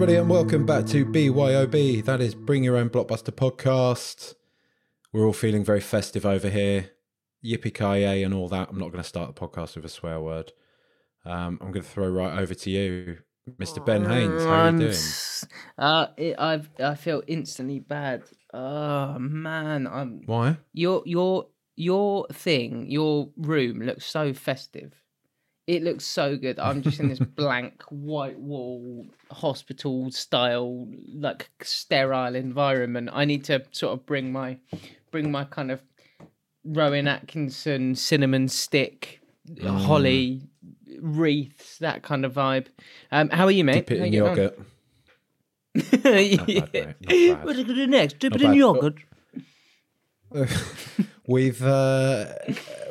everybody, and welcome back to BYOB. That is Bring Your Own Blockbuster podcast. We're all feeling very festive over here. Yippee ki and all that. I'm not going to start the podcast with a swear word. Um, I'm going to throw right over to you, Mr. Ben Haynes. How are you doing? Uh, it, I I feel instantly bad. Oh man, I'm Why? your your your thing. Your room looks so festive. It looks so good. I'm just in this blank white wall hospital style like sterile environment. I need to sort of bring my bring my kind of Rowan Atkinson cinnamon stick holly wreaths that kind of vibe. Um, how are you, mate? Dip it in you getting on? yogurt. yeah. Bad. What are you gonna do next? Dip Not it in bad. yogurt. We've uh,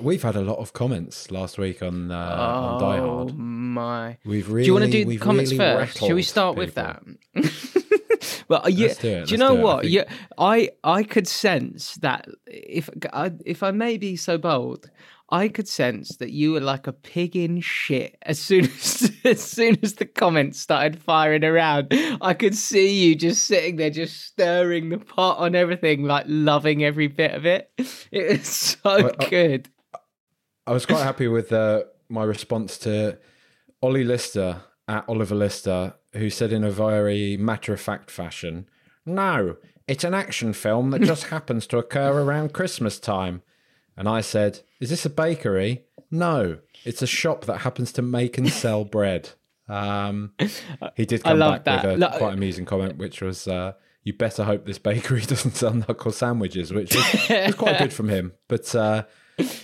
we've had a lot of comments last week on uh, on Die oh Hard. my! We've really, do you want to do the comments really first? Shall we start with that? well, yeah. Let's do it, you let's know do it. I what? think- Yeah, I I could sense that if I, if I may be so bold, I could sense that you were like a pig in shit as soon as as soon as the comments started firing around. I could see you just sitting there, just stirring the pot on everything, like loving every bit of it. It was so Well, I- good. I was quite happy with uh, my response to Ollie Lister at Oliver Lister, who said in a very matter of fact fashion, No, it's an action film that just happens to occur around Christmas time. And I said, Is this a bakery? No, it's a shop that happens to make and sell bread. Um, he did come back with a that. Look- quite amusing comment, which was, uh, You better hope this bakery doesn't sell knuckle sandwiches, which was, was quite good from him. But uh,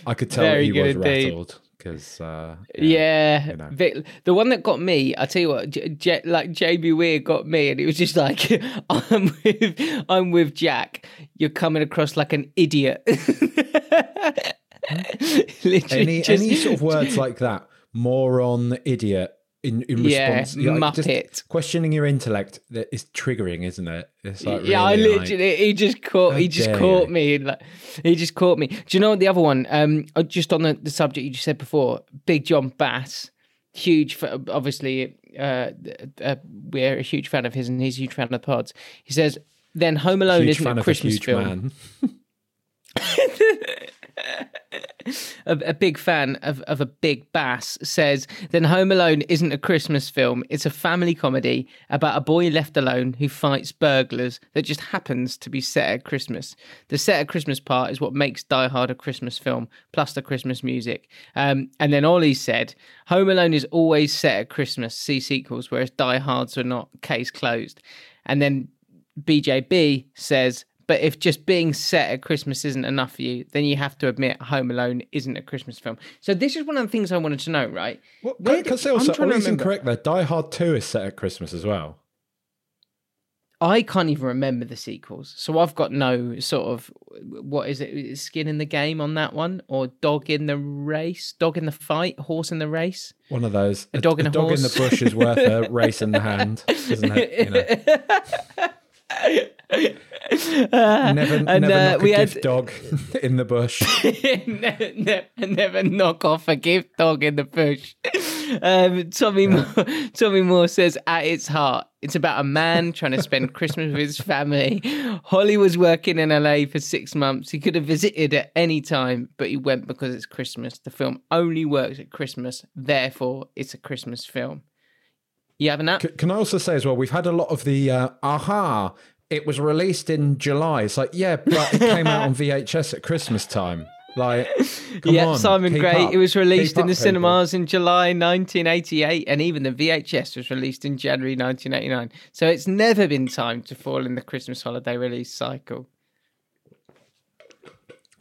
I could tell Very he was indeed. rattled because uh, Yeah, you know. Vic- the one that got me, I tell you what, J- J- like Jamie Weir got me, and it was just like, I'm with, I'm with Jack. You're coming across like an idiot. Any just- any sort of words like that, moron, idiot, in in response, know, just muppet. questioning your intellect that is triggering, isn't it? It's like yeah, I really, like- literally, he just caught, he just caught you. me, like, he just caught me. Do you know what the other one? Um, uh, just on the, the subject you just said before, Big John Bass, huge, fa- obviously, uh, uh, we're a huge fan of his, and he's a huge fan of the pods. He says, "Then Home Alone huge isn't a Christmas a huge film." a, a big fan of, of a big bass says then home alone isn't a christmas film. It's a family comedy about a boy left alone who fights burglars that just happens to be set at christmas. The set at christmas part is what makes die hard a christmas film plus the christmas music. Um, and then ollie said home alone is always set at christmas see sequels whereas die hards are not case closed. And then BJB says, but if just being set at Christmas isn't enough for you, then you have to admit Home Alone isn't a Christmas film. So this is one of the things I wanted to know, right? What, Where can, did- can I say I'm also, trying to remember. incorrect there. Die Hard 2 is set at Christmas as well. I can't even remember the sequels, so I've got no sort of what is it? Skin in the game on that one, or dog in the race, dog in the fight, horse in the race. One of those. A, dog and a dog in the bush is worth a race in the hand, isn't it? You know? Never, And, never uh, knock a had- gift dog in the bush. never, never, never knock off a gift dog in the bush. Um, Tommy Moore, Tommy Moore says, at its heart, it's about a man trying to spend Christmas with his family. Holly was working in LA for six months. He could have visited at any time, but he went because it's Christmas. The film only works at Christmas, therefore, it's a Christmas film. You having that? C- Can I also say as well, we've had a lot of the uh, aha. It was released in July. It's like, yeah, but it came out on VHS at Christmas time. Like, come yeah, on, Simon Gray. up. It was released Keep in the people. cinemas in July 1988, and even the VHS was released in January 1989. So it's never been time to fall in the Christmas holiday release cycle.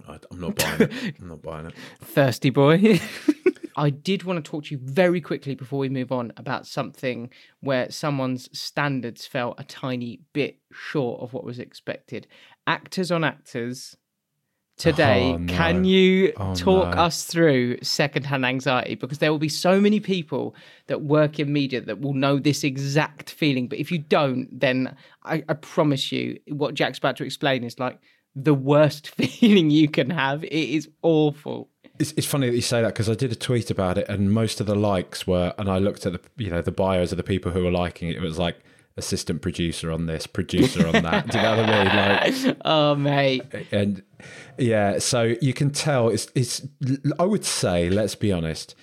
I'm not buying it. I'm not buying it. Thirsty boy. I did want to talk to you very quickly before we move on about something where someone's standards fell a tiny bit short of what was expected. Actors on actors. Today, Oh, no. can you Oh, talk no. us through secondhand anxiety? Because there will be so many people that work in media that will know this exact feeling. But if you don't, then I, I promise you, what Jack's about to explain is like the worst feeling you can have. It is awful. It's, it's funny that you say that because I did a tweet about it, and most of the likes were, and I looked at the you know the bios of the people who were liking it. It was like assistant producer on this, producer on that. Do you know what I mean? Like, oh, mate. and yeah, so you can tell it's it's. I would say, let's be honest,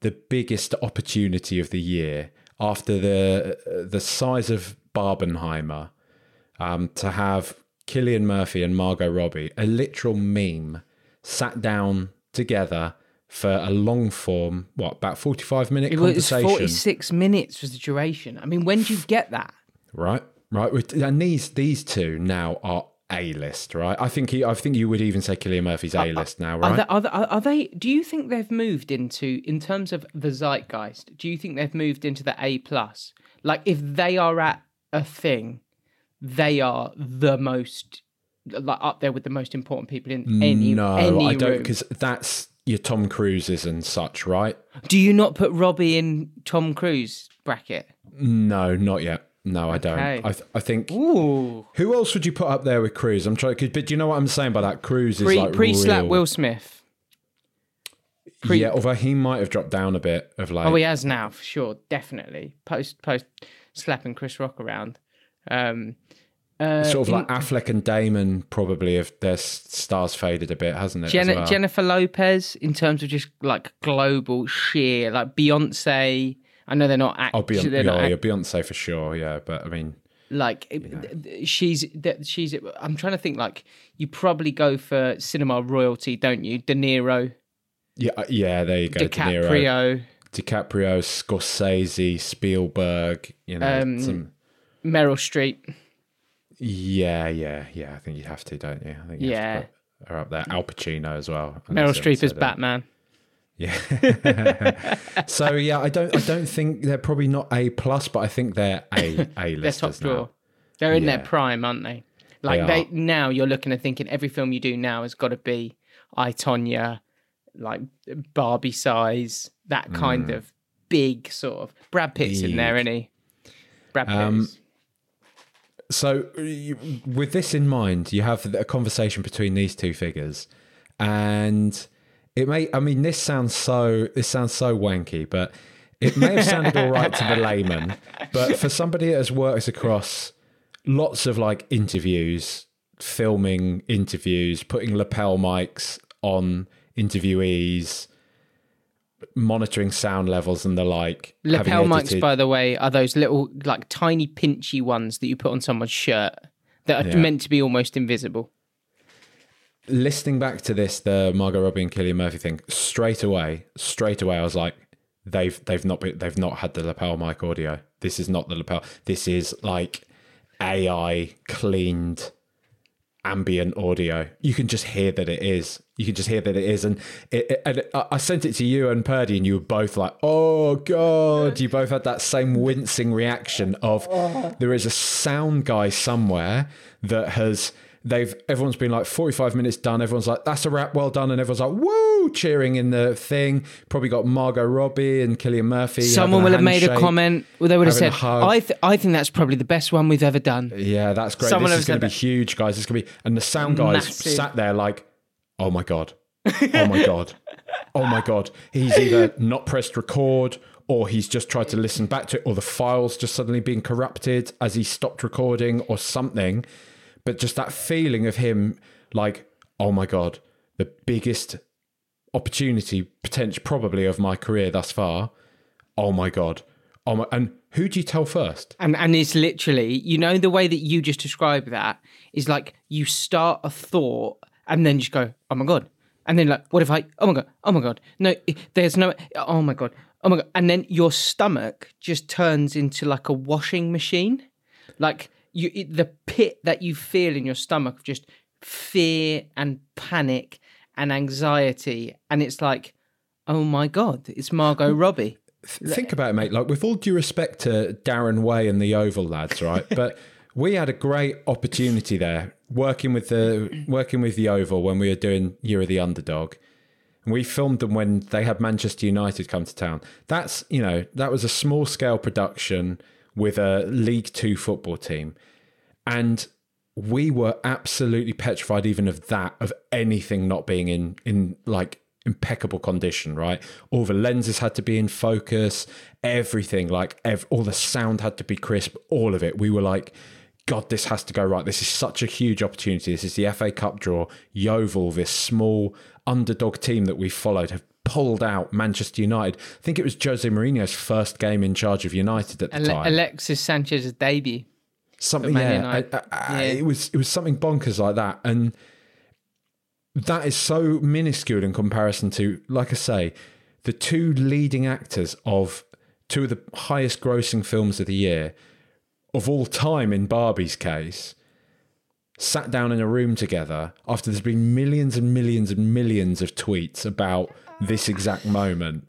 the biggest opportunity of the year after the the size of Barbenheimer, um, to have Cillian Murphy and Margot Robbie, a literal meme, sat down together for a long form, what about forty five minute It was 46 minutes was the duration. I mean, when do you get that? right? Right, and these these two now are a list, right? I think he, I think you would even say Cillian Murphy's a list now, Are right? they, are, they, are they? Do you think they've moved into, in terms of the zeitgeist? Do you think they've moved into the A plus? Like, if they are at a thing, they are the most, like up there with the most important people in any no, any I don't because that's your Tom Cruises and such, right? Do you not put Robbie in Tom Cruise bracket? No, not yet. No, I don't. Okay. I, th- I think Ooh, who else would you put up there with Cruise? I'm trying, 'cause- but do you know what I'm saying by that? Cruise is pre like pre slap Will Smith. pre- yeah, although he might have dropped down a bit of like. Oh, he has now for sure, definitely. Post post slapping Chris Rock around. Um, uh, Sort of in- like Affleck and Damon probably if their stars faded a bit, hasn't it? Jen- well? Jennifer Lopez in terms of just like global sheer like Beyonce. I know they're not Oh. Beyonce, they're not yeah, act- Beyonce for sure. Yeah, but I mean, like she's she's. I'm trying to think. Like you probably go for cinema royalty, don't you? De Niro, yeah, uh, yeah. There you go. De Niro, DiCaprio, DiCaprio, Scorsese, Spielberg. You know, Um, some. Meryl Streep. Yeah, yeah, yeah. I think you have to, don't you? I think you Yeah. have to put her up there. Al Pacino as well. Meryl Streep is. Batman. Yeah. so yeah, I don't. I don't think they're probably not a plus, but I think they're a a They're top drawer. now. They're in Yeah. their prime, aren't they? Like They they, now you're looking at thinking every film you do now has got to be I Tonya, like Barbie size, that kind Mm. of big sort of. Brad Pitt's in there, isn't he? Brad Pitt. Um, is- So with this in mind, you have a conversation between these two figures, and it may. I mean, this sounds so. This sounds so wanky, but it may have sounded all right to the layman, but for somebody that has worked across lots of like interviews, filming interviews, putting lapel mics on interviewees, monitoring sound levels and the like. Lapel mics, edited- by the way, are those little like tiny pinchy ones that you put on someone's shirt that are Yeah. meant to be almost invisible. listening back to this, the Margot Robbie and Cillian Murphy thing, straight away, straight away, I was like, they've they've not been, they've not had the lapel mic audio. This is not the lapel. This is like AI cleaned ambient audio. You can just hear that it is. You can just hear that it is. And it, it- and I sent it to you and Purdy, and you were both like, "Oh God!" You both had that same wincing reaction of there is a sound guy somewhere that has. They've everyone's been like 45 minutes done. Everyone's like, that's a wrap, well done, and everyone's like, woo, cheering in the thing. Probably got Margot Robbie and Cillian Murphy. Someone will have made a comment. Well, they would have said, "I th- I think that's probably the best one we've ever done." Yeah, that's great. Someone this is going to be huge, guys. Is going to be, and the sound guys Massive. sat there like, oh my god, oh my god, oh my god. He's either not pressed record, or he's just tried to listen back to it, or the files just suddenly being corrupted as he stopped recording, or something. But just that feeling of him, like, oh my god, the biggest opportunity, potential, probably of my career thus far. Oh my god, oh my, and who do you tell first? And and it's literally, you know, the way that you just described that is like you start a thought and then you just go, "Oh my god," and then like, "What if I? Oh my god, oh my god, no, there's no, oh my god, oh my god," and then your stomach just turns into like a washing machine, like you, it, the pit that you feel in your stomach of just fear and panic and anxiety, and it's like, "Oh my god, it's Margot Robbie." Think about it, mate. Like, with all due respect to Darren Way and the Yeovil lads, right? But we had a great opportunity there working with the working with the Yeovil when we were doing Year of the Underdog. And we filmed them when they had Manchester United come to town. That's you know that was a small scale production with a League Two football team, and we were absolutely petrified even of that of anything not being in in like impeccable condition, right? All the lenses had to be in focus, everything, like ev- all the sound had to be crisp, all of it. We were like, God, this has to go right. This is such a huge opportunity. This is the FA Cup draw. Yeovil, this small underdog team that we followed, have pulled out Manchester United. I think it was Jose Mourinho's first game in charge of United at the Ale- time. Alexis Sanchez's debut. something, yeah, I- I- I- Yeah. It was it was something bonkers like that, and that is so minuscule in comparison to, like I say, the two leading actors of two of the highest grossing films of the year of all time in Barbie's case sat down in a room together after there's been millions and millions and millions of tweets about this exact moment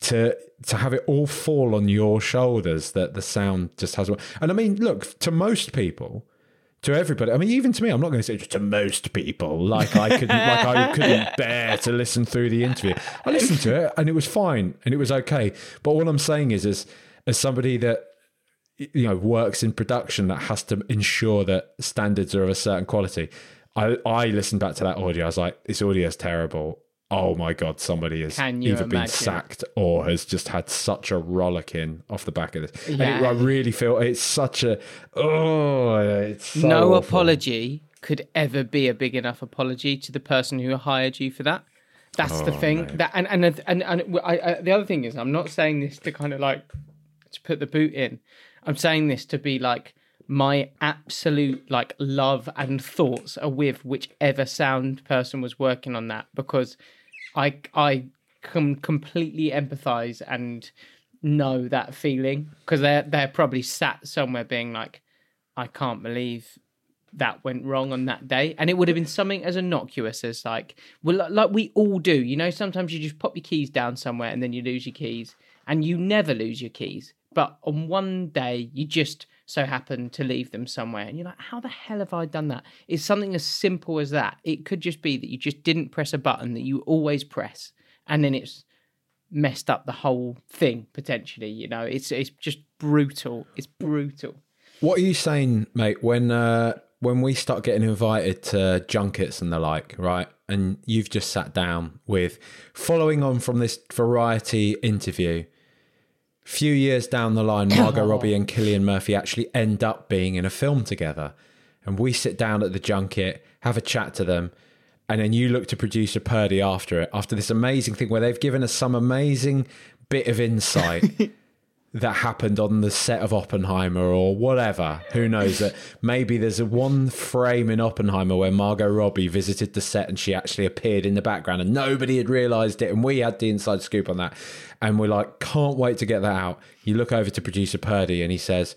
to to have it all fall on your shoulders that the sound just has and I mean look to most people to everybody I mean even to me I'm not going to say just to most people like I couldn't like I couldn't bear to listen through the interview. I listened to it and it was fine and it was okay. But what I'm saying is as as somebody that you know works in production that has to ensure that standards are of a certain quality. I I listened back to that audio. I was like, this audio is terrible. Oh my god, somebody has either been sacked or has just had such a rollicking off the back of this. And Yeah. it, I really feel it's such a oh, it's so no awful. apology could ever be a big enough apology to the person who hired you for that. That's the Oh, thing. That and and and, and I, I, the other thing is, I'm not saying this to kind of like to put the boot in. I'm saying this to be like my absolute like love and thoughts are with whichever sound person was working on that because I I can completely empathize and know that feeling because they're they're probably sat somewhere being like I can't believe that went wrong on that day. And it would have been something as innocuous as like well like we all do you know? Sometimes you just pop your keys down somewhere and then you lose your keys and you never lose your keys but on one day you just so happen to leave them somewhere and you're like how the hell have i done that it's something as simple as that it could just be that you just didn't press a button that you always press and then it's messed up the whole thing potentially you know it's it's just brutal it's brutal What are you saying, mate? When uh, when we start getting invited to junkets and the like, right? And you've just sat down with, following on from this variety interview. Few years down the line, Margot oh. Robbie and Cillian Murphy actually end up being in a film together, and we sit down at the junket, have a chat to them, and then you look to producer Purdy after it, after this amazing thing where they've given us some amazing bit of insight that happened on the set of Oppenheimer or whatever. Who knows that maybe there's a one frame in Oppenheimer where Margot Robbie visited the set and she actually appeared in the background and nobody had realized it and we had the inside scoop on that. And we're like, can't wait to get that out. You look over to producer Purdy and he says,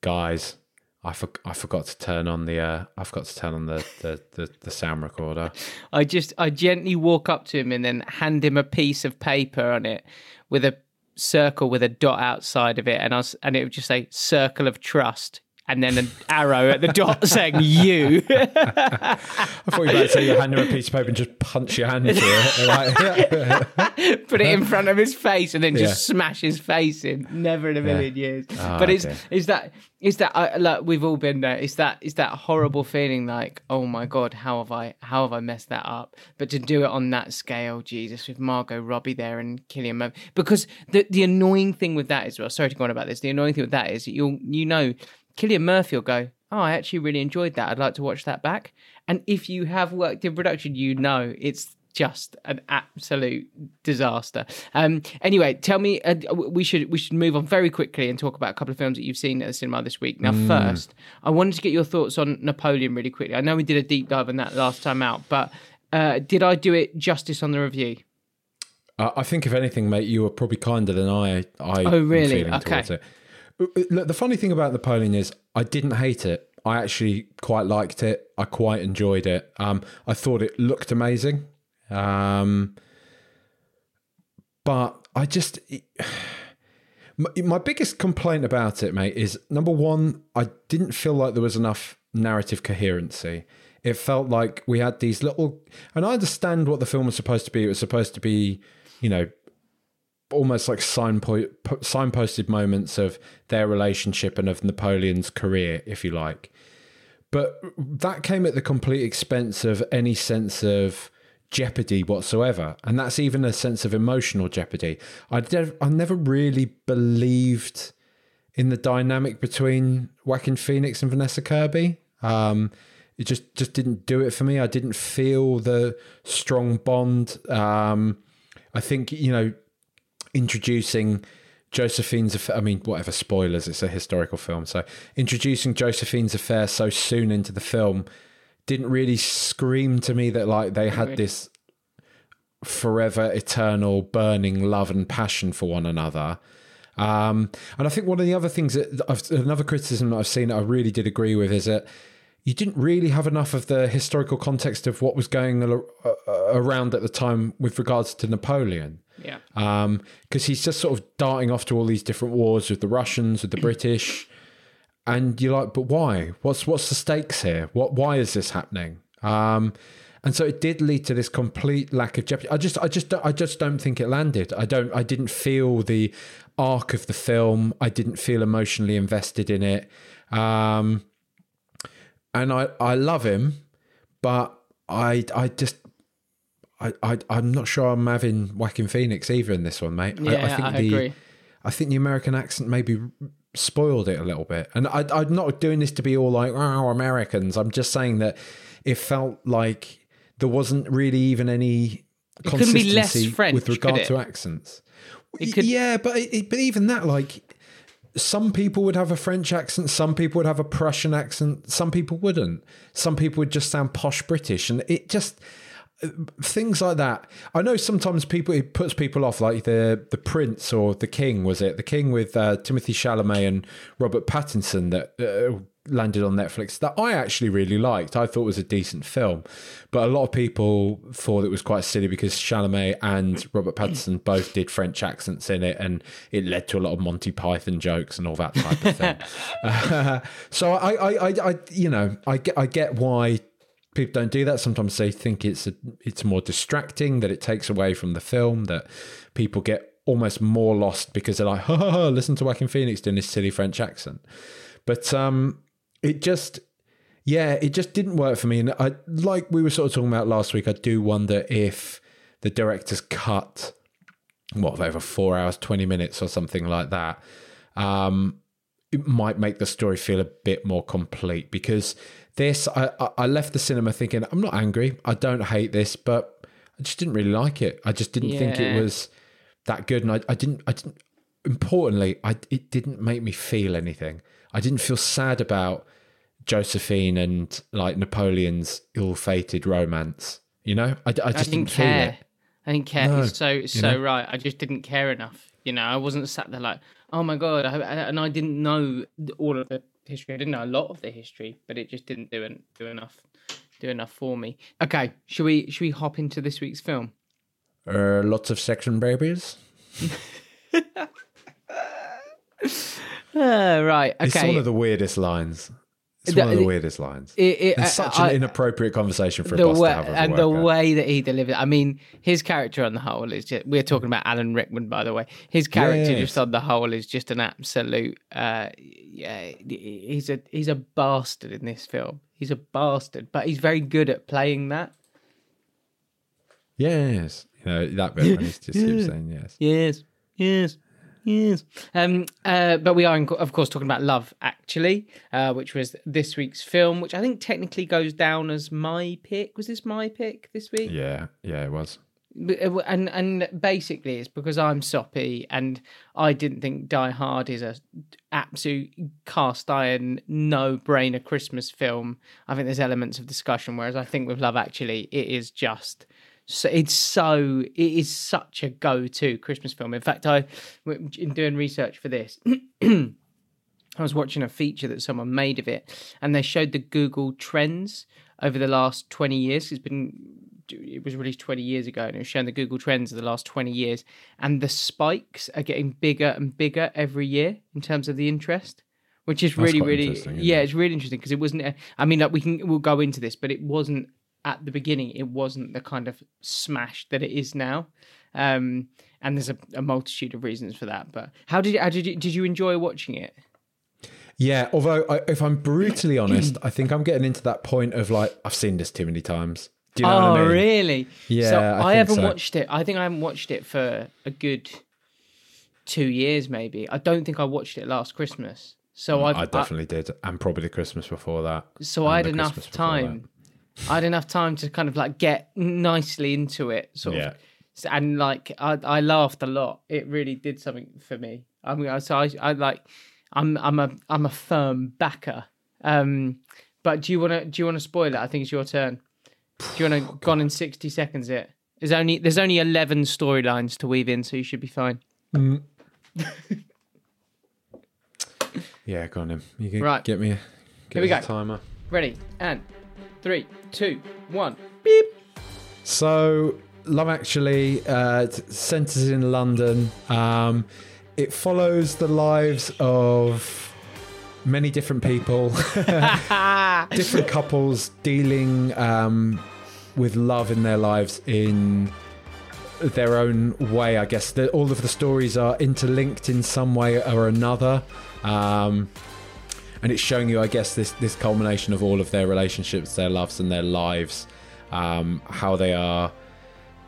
guys, I, for- I forgot to turn on the uh, I forgot to turn on the, the, the, the sound recorder. I just I gently walk up to him and then hand him a piece of paper on it with a circle with a dot outside of it, and I was, and it would just say "Circle of Trust." And then an arrow at the dot saying "you." I thought you were about to say you hand him a piece of paper and just punch your hand through it. Like, Put it in front of his face and then just Yeah. smash his face in. Never in a million years. Ah, but it's is that is that I, like we've all been there. It's that that horrible feeling like oh my god how have I how have I messed that up? But to do it on that scale, Jesus, with Margot Robbie there and Cillian Murphy, because the the annoying thing with that is well, sorry to go on about this. The annoying thing with that is you'll you know Cillian Murphy will go. Oh, I actually really enjoyed that. I'd like to watch that back. And if you have worked in production, you know it's just an absolute disaster. Um, anyway, tell me, uh, we should we should move on very quickly and talk about a couple of films that you've seen at the cinema this week. Now, first, I wanted to get your thoughts on Napoleon really quickly. I know we did a deep dive on that last time out, but uh, did I do it justice on the review? Uh, I think if anything, mate, you were probably kinder than I. I Oh, really? Okay. It. Look, the funny thing about the Napoleon is I didn't hate it. I actually quite liked it. I quite enjoyed it. Um, I thought it looked amazing. Um, but I just. My, my biggest complaint about it, mate, is number one, I didn't feel like there was enough narrative coherency. It felt like we had these little, and I understand what the film was supposed to be. It was supposed to be, you know, almost like signpo- po- signposted moments of their relationship and of Napoleon's career, if you like. But that came at the complete expense of any sense of jeopardy whatsoever, and that's even a sense of emotional jeopardy. I dev- I never really believed in the dynamic between Joaquin Phoenix and Vanessa Kirby. Um, it just just didn't do it for me. I didn't feel the strong bond. Um, I think you know, introducing Josephine's affair. I mean, whatever spoilers. It's a historical film, so introducing Josephine's affair so soon into the film didn't really scream to me that like they had this forever, eternal, burning love and passion for one another. Um, and I think one of the other things that I've, another criticism that I've seen that I really did agree with is that you didn't really have enough of the historical context of what was going uh, around at the time with regards to Napoleon. Yeah. Because um, he's just sort of darting off to all these different wars with the Russians, with the British, and you're like, but why? What's what's the stakes here? What why is this happening? Um, and so it did lead to this complete lack of jeopardy. I just, I just, I just don't think it landed. I don't, I didn't feel the arc of the film. I didn't feel emotionally invested in it. Um, and I, I love him, but I, I just, I, I, I'm not sure I'm having Joaquin Phoenix either in this one, mate. Yeah, I, I think I the, agree. I think the American accent maybe spoiled it a little bit. And I, I'm not doing this to be all like, oh, Americans. I'm just saying that it felt like there wasn't really even any it consistency be less French, with regard to accents. Could... Yeah, but it, but even that, like, some people would have a French accent, some people would have a Prussian accent, some people wouldn't. Some people would just sound posh British, and it just things like that. I know sometimes people it puts people off, like the the Prince or the King. Was it the King with uh, Timothée Chalamet and Robert Pattinson that uh, landed on Netflix that I actually really liked. I thought was a decent film, but a lot of people thought it was quite silly because Chalamet and Robert Pattinson both did French accents in it, and it led to a lot of Monty Python jokes and all that type of thing. uh, so I, I, I, I, you know, I get, I get why people don't do that. Sometimes they think it's a, it's more distracting that it takes away from the film that people get almost more lost because they're like, ha, ha, ha, listen to Joaquin Phoenix doing this silly French accent. But um, it just yeah it just didn't work for me and i like we were sort of talking about last week i do wonder if the director's cut what over four hours 20 minutes or something like that um, it might make the story feel a bit more complete because this I, I left the cinema thinking i'm not angry i don't hate this but i just didn't really like it i just didn't yeah. think it was that good and I, I didn't i didn't importantly i it didn't make me feel anything i didn't feel sad about Josephine and like Napoleon's ill-fated romance. You know, I, I just I didn't, didn't care. It. I didn't care. No, so so know? right. I just didn't care enough. You know, I wasn't sat there like, oh my god, I, and I didn't know all of the history. I didn't know a lot of the history, but it just didn't do do enough do enough for me. Okay, should we should we hop into this week's film? Uh, lots of section babies. uh, right. Okay. It's one of the weirdest lines. It's the, one of the weirdest lines. It, it, it's such I, an inappropriate conversation for a boss way, to have. and the way that he delivered, I mean, his character on the whole is just. We're talking about Alan Rickman, by the way. His character yes. just on the whole is just an absolute. Uh, yeah, he's a he's a bastard in this film. He's a bastard, but he's very good at playing that. Yes, you know that bit when he's just saying yes, yes, yes. Yes. Um, uh, but we are, of course, talking about Love Actually, uh, which was this week's film, which I think technically goes down as my pick. Was this my pick this week? Yeah, yeah, it was. Uh, and and basically, it's because I'm soppy, and I didn't think Die Hard is a absolute cast iron, no brainer Christmas film. I think there's elements of discussion, whereas I think with Love Actually, it is just so it's so it is such a go-to Christmas film. In fact, I in doing research for this, I was watching a feature that someone made of it, and they showed the Google trends over the last twenty years. It's been it was released 20 years ago and it was showing the Google Trends of the last 20 years. And the spikes are getting bigger and bigger every year in terms of the interest, which is really, really, yeah, it? it's really interesting because it wasn't, I mean, like we can, we'll go into this, but it wasn't at the beginning it wasn't the kind of smash that it is now. Um, and there's a, a, multitude of reasons for that. But how did how did you, did you enjoy watching it? Yeah, although I, if I'm brutally honest, I think I'm getting into that point of like I've seen this too many times. Do you know oh, what I mean? really? Yeah, So I I, haven't so. watched it. I think I haven't watched it for a good two years, maybe. I don't think I watched it last Christmas. So I've, I definitely did, and probably the Christmas before that. so I had enough Christmas time. I had enough time to kind of like get nicely into it, sort Yeah. of. And like I, I laughed a lot. It really did something for me. I mean, so I, I like, I'm, I'm a, I'm a firm backer. Um, but do you want to, do you want to spoil it? I think it's your turn. Do you want to gone in sixty seconds? It there's only, there's only eleven storylines to weave in, so you should be fine. Yeah, go on him. You can Right. get me. Get Here we go. timer. Ready? And three, two, one. Beep. So, Love Actually uh, centers in London. Um, it follows the lives of many different people, different couples dealing um, with love in their lives in their own way. I guess the, all of the stories are interlinked in some way or another. Um, and it's showing you, I guess, this this culmination of all of their relationships, their loves, and their lives, um, how they are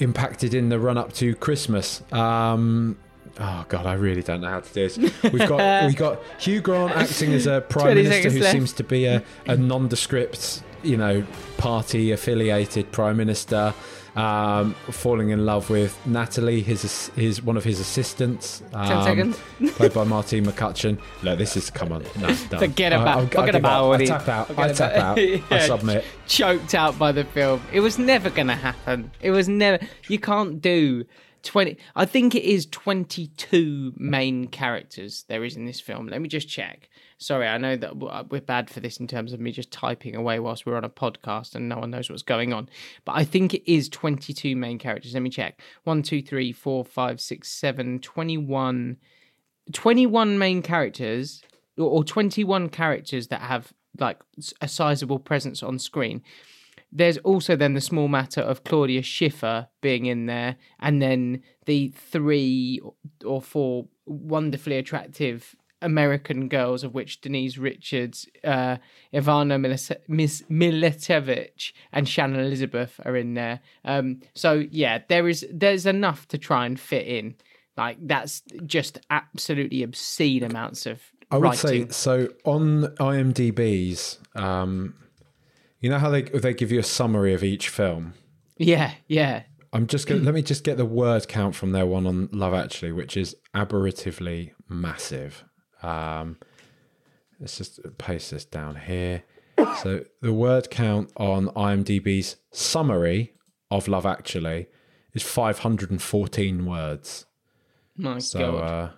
impacted in the run up to Christmas. Um, oh God, I really don't know how to do this. We've got we've got Hugh Grant acting as a prime minister who left. seems to be a, a nondescript, you know, party affiliated prime minister. Um, falling in love with Natalie, his his one of his assistants. Um, played by Martine McCutcheon. No, this is come on. No, done. Forget about- I'll- I forget up. about I it. tap out. I Forget tap about- out. I Yeah. submit. choked out by the film. It was never going to happen. It was never. You can't do 20. I think it is 22 main characters there is in this film. Let me just check. Sorry, I know that uh, we're bad for this in terms of me just typing away whilst we're on a podcast and no one knows what's going on. But I think it is 22 main characters. Let me check. 1, 2, 3, 4, 5, 6, 7, 21. 21 main characters or, or 21 characters that have like a sizable presence on screen. There's also then the small matter of Claudia Schiffer being in there, and then the three or four wonderfully attractive American girls, of which Denise Richards, uh, Ivana Milise- Mis- Militevich, and Shannon Elizabeth are in there. Um, so yeah, there is there's enough to try and fit in. Like that's just absolutely obscene amounts of I would writing. say so on IMDb's. Um, you know how they they give you a summary of each film. Yeah, yeah. I'm just to let me just get the word count from their one on Love Actually, which is aberratively massive. Um, let's just paste this down here. So the word count on IMDb's summary of Love Actually is 514 words. My So God. uh,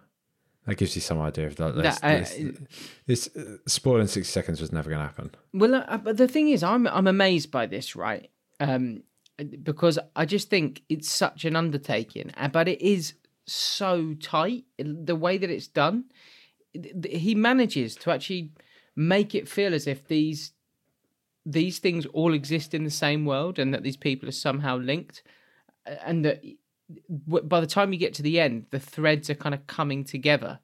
that gives you some idea of that. This, That, uh, this, this uh, spoiling 60 seconds was never going to happen. Well, uh, but the thing is, I'm I'm amazed by this, right? Um, because I just think it's such an undertaking, uh, but it is so tight. The way that it's done, he manages to actually make it feel as if these these things all exist in the same world, and that these people are somehow linked, and that by the time you get to the end, the threads are kind of coming together.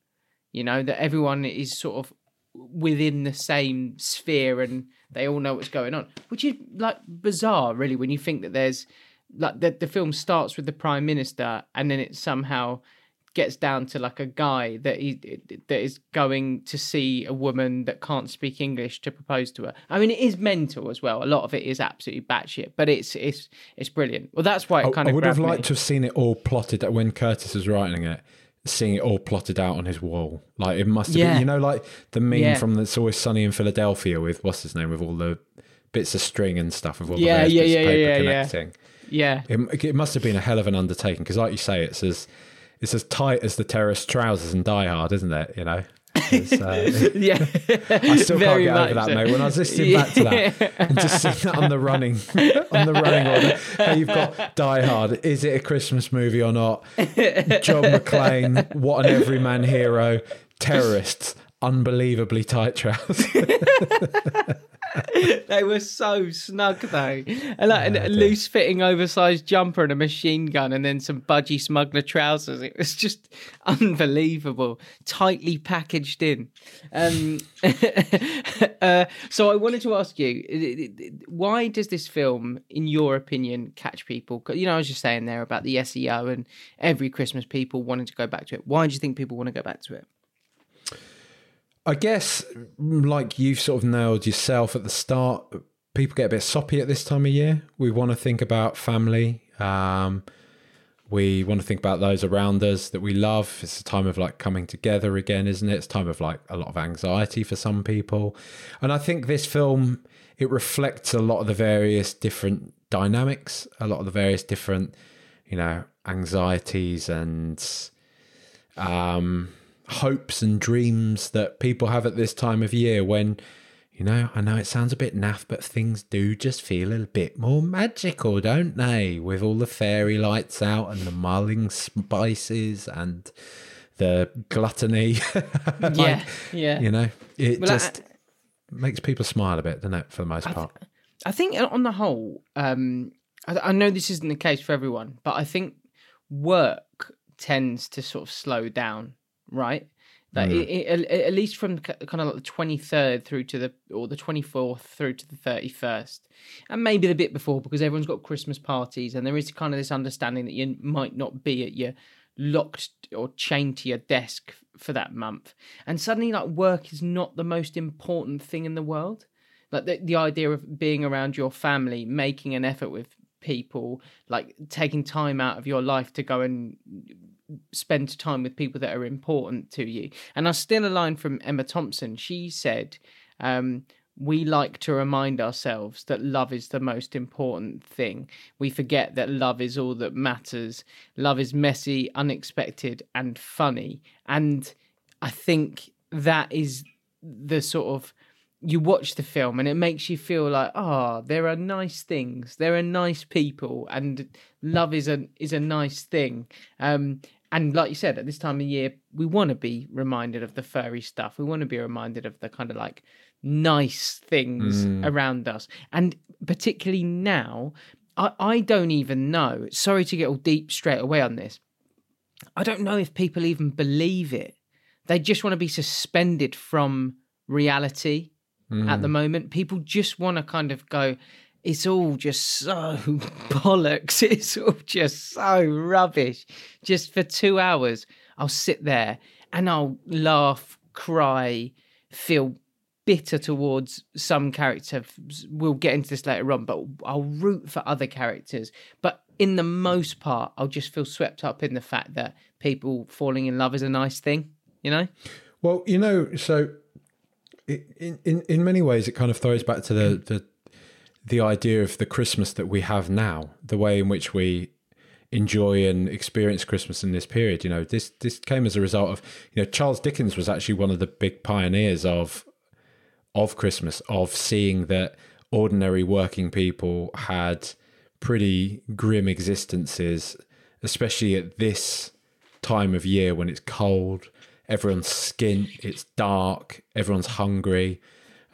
You know that everyone is sort of within the same sphere and they all know what's going on which is like bizarre really when you think that there's like the, the film starts with the prime minister and then it somehow gets down to like a guy that he that is going to see a woman that can't speak english to propose to her i mean it is mental as well a lot of it is absolutely batshit but it's it's it's brilliant well that's why it I, kind I of would have liked me. to have seen it all plotted That when Curtis was writing it, seeing it all plotted out on his wall. Like it must have Yeah. been, you know, like the meme Yeah. from It's Always Sunny in Philadelphia with what's his name, with all the bits of string and stuff, with all Yeah, the yeah, bits yeah, of paper yeah, yeah. connecting. yeah It, it must have been a hell of an undertaking because, like you say, it's as it's as tight as the terrorist trousers and Die Hard, isn't it? You know. Uh, yeah I still can't Very get over that, so. mate. When I was listening back to that and just seeing that on the running, on the running order, how you've got Die Hard. Is it a Christmas movie or not? John McClane, what an everyman hero. Terrorists, unbelievably tight trousers. they were so snug though, and like a loose fitting, oversized jumper and a machine gun, and then some budgie smuggler trousers. It was just unbelievable, tightly packaged in. Um, uh, so I wanted to ask you, why does this film, in your opinion, catch people? You know, I was just saying there about the SEO and every Christmas people wanting to go back to it. Why do you think people want to go back to it? I guess, like you've sort of nailed yourself at the start, people get a bit soppy at this time of year. We want to think about family. Um, we want to think about those around us that we love. It's a time of like coming together again, isn't it? It's time of like a lot of anxiety for some people. And I think this film, it reflects a lot of the various different dynamics, a lot of the various different, you know, anxieties and um hopes and dreams that people have at this time of year when you know, I know it sounds a bit naff, but things do just feel a bit more magical, don't they? With all the fairy lights out and the mulling spices and the gluttony. like, yeah, yeah. You know, it well, just I, makes people smile a bit, doesn't it, for the most I part? I think on the whole, um, I, I know this isn't the case for everyone, but I think work tends to sort of slow down right? Like mm. it, it, at least from kind of like the twenty third through to the or the twenty fourth through to the thirty first, and maybe the bit before because everyone's got Christmas parties and there is kind of this understanding that you might not be at your locked or chained to your desk for that month, and suddenly like work is not the most important thing in the world. Like the the idea of being around your family, making an effort with people, like taking time out of your life to go and spend time with people that are important to you. And I still a line from Emma Thompson. She said, um, we like to remind ourselves that love is the most important thing. We forget that love is all that matters. Love is messy, unexpected, and funny. And I think that is the sort of you watch the film and it makes you feel like oh there are nice things there are nice people and love is a is a nice thing um and like you said, at this time of year, we want to be reminded of the furry stuff. We want to be reminded of the kind of like nice things mm. around us. And particularly now, I, I don't even know. Sorry to get all deep straight away on this. I don't know if people even believe it. They just want to be suspended from reality mm. at the mm. moment. People just want to kind of go, it's all just so bollocks. It's all just so rubbish. Just for two hours, I'll sit there and I'll laugh, cry, feel bitter towards some character. We'll get into this later on, but I'll root for other characters. But in the most part, I'll just feel swept up in the fact that people falling in love is a nice thing, you know? Well, you know, so in in, in many ways, it kind of throws back to the, the the idea of the Christmas that we have now, the way in which we enjoy and experience Christmas in this period. You know, this this came as a result of you know Charles Dickens was actually one of the big pioneers of of Christmas, of seeing that ordinary working people had pretty grim existences, especially at this time of year when it's cold, everyone's skint, it's dark, everyone's hungry.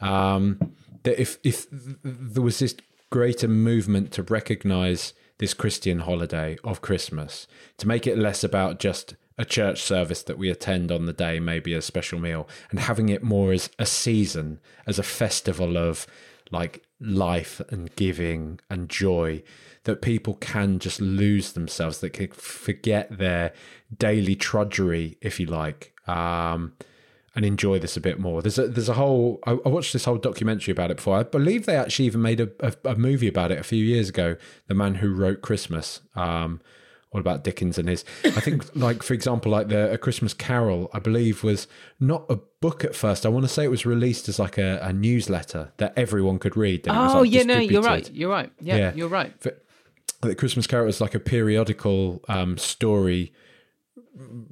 Um, that if if there was this greater movement to recognize this Christian holiday of Christmas, to make it less about just a church service that we attend on the day, maybe a special meal, and having it more as a season, as a festival of like life and giving and joy, that people can just lose themselves, that can forget their daily trudgery, if you like. Um, and enjoy this a bit more. There's a there's a whole I, I watched this whole documentary about it before. I believe they actually even made a, a, a movie about it a few years ago. The man who wrote Christmas. Um, all about Dickens and his. I think, like for example, like the A Christmas Carol, I believe was not a book at first. I want to say it was released as like a, a newsletter that everyone could read. oh like yeah, no, you're right. You're right. Yeah, yeah. you're right. For, the Christmas Carol was like a periodical um, story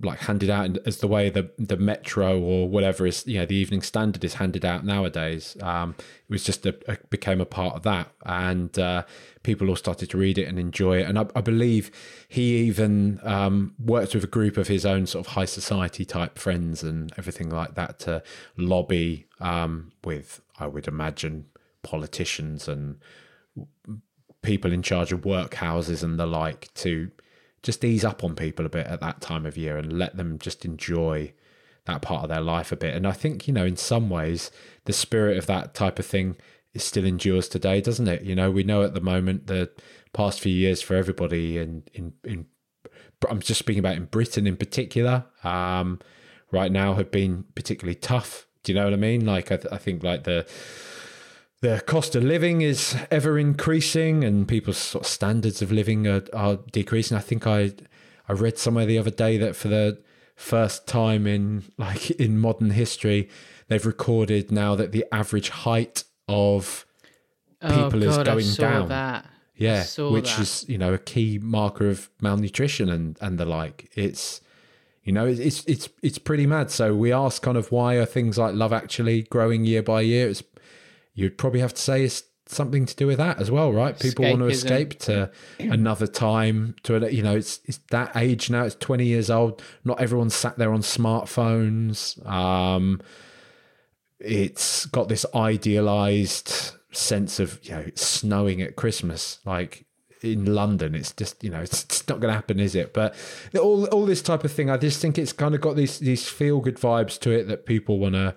like handed out as the way the the metro or whatever is you know the evening standard is handed out nowadays. Um, it was just a, a, became a part of that. And uh, people all started to read it and enjoy it. And i, I believe he even um, worked with a group of his own sort of high society type friends and everything like that to lobby um, with i would imagine politicians and people in charge of workhouses and the like to just ease up on people a bit at that time of year and let them just enjoy that part of their life a bit. And I think, you know, in some ways, the spirit of that type of thing it still endures today, doesn't it? You know, we know at the moment the past few years for everybody in in in I'm just speaking about in Britain in particular, um, right now have been particularly tough. Do you know what I mean? Like I, th- I think like the the cost of living is ever increasing and people's sort of standards of living are, are decreasing. I think I I read somewhere the other day that for the first time in like in modern history, they've recorded now that the average height of oh, people oh, is God, going I saw down. That. Yeah, which that. is you know a key marker of malnutrition and and the like. It's you know it's it's it's pretty mad. So we ask kind of why are things like Love Actually growing year by year? It's you'd probably have to say it's something to do with that as well, right? People want to escape to another time to you know it's it's that age now. It's twenty years old. Not everyone's sat there on smartphones. Um, it's got this idealized sense of you know it's snowing at Christmas, like in London. It's just you know it's, it's not going to happen, is it? But all all this type of thing, I just think it's kind of got these these feel good vibes to it that people want to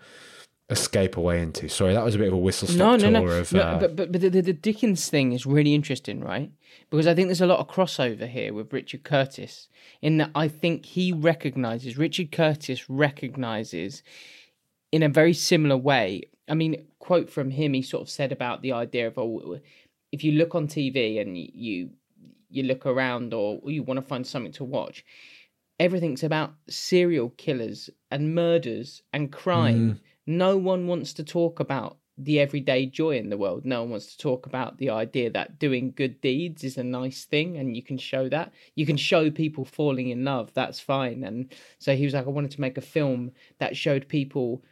escape away into. Sorry, that was a bit of a whistle stop no, tour no. of. no uh, but but, but the, the Dickens thing is really interesting, right? Because I think there's a lot of crossover here with Richard Curtis, in that I think he recognizes, Richard Curtis recognizes in a very similar way. I mean, quote from him, he sort of said about the idea of, oh, if you look on TV and you you look around or you want to find something to watch, everything's about serial killers and murders and crime. No one wants to talk about the everyday joy in the world. No one wants to talk about the idea that doing good deeds is a nice thing and you can show that. You can show people falling in love, that's fine. And so he was like, I wanted to make a film that showed people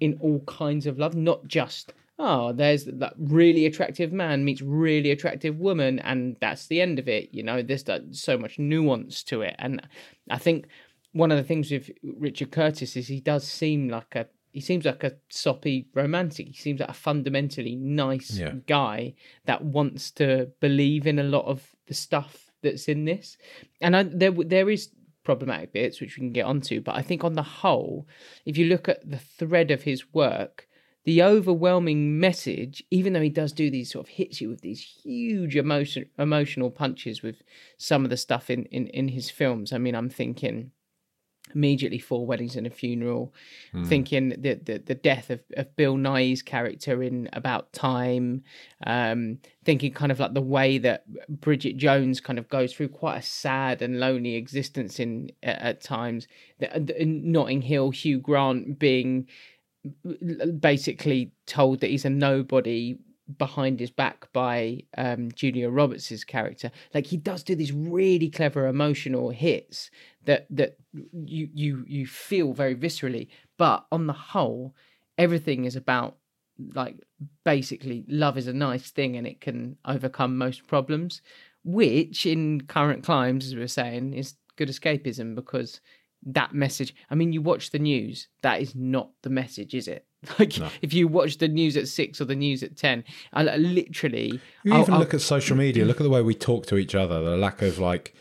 in all kinds of love, not just oh, there's that really attractive man meets really attractive woman, and that's the end of it. You know, there's so much nuance to it, and I think one of the things with Richard Curtis is he does seem like a he seems like a soppy romantic. He seems like a fundamentally nice Yeah. guy that wants to believe in a lot of the stuff that's in this, and I, there there is problematic bits which we can get onto, but I think on the whole, if you look at the thread of his work, the overwhelming message, even though he does do these sort of hits you with these huge emotion emotional punches with some of the stuff in, in, in his films. I mean, I'm thinking immediately four weddings and a funeral, thinking the, the the death of, of Bill Nighy's character in About Time, um, thinking kind of like the way that Bridget Jones kind of goes through quite a sad and lonely existence in at, at times. The, in Notting Hill, Hugh Grant being basically told that he's a nobody behind his back by um, Julia Roberts' character. Like he does do these really clever emotional hits that that you you you feel very viscerally. But on the whole, everything is about like basically love is a nice thing and it can overcome most problems, which in current climes, as we were saying, is good escapism because that message. I mean, you watch the news. That is not the message, is it? Like No. if you watch the news at six or the news at ten, I I literally. You I'll- even I'll- look at social media. Look at the way we talk to each other. The lack of like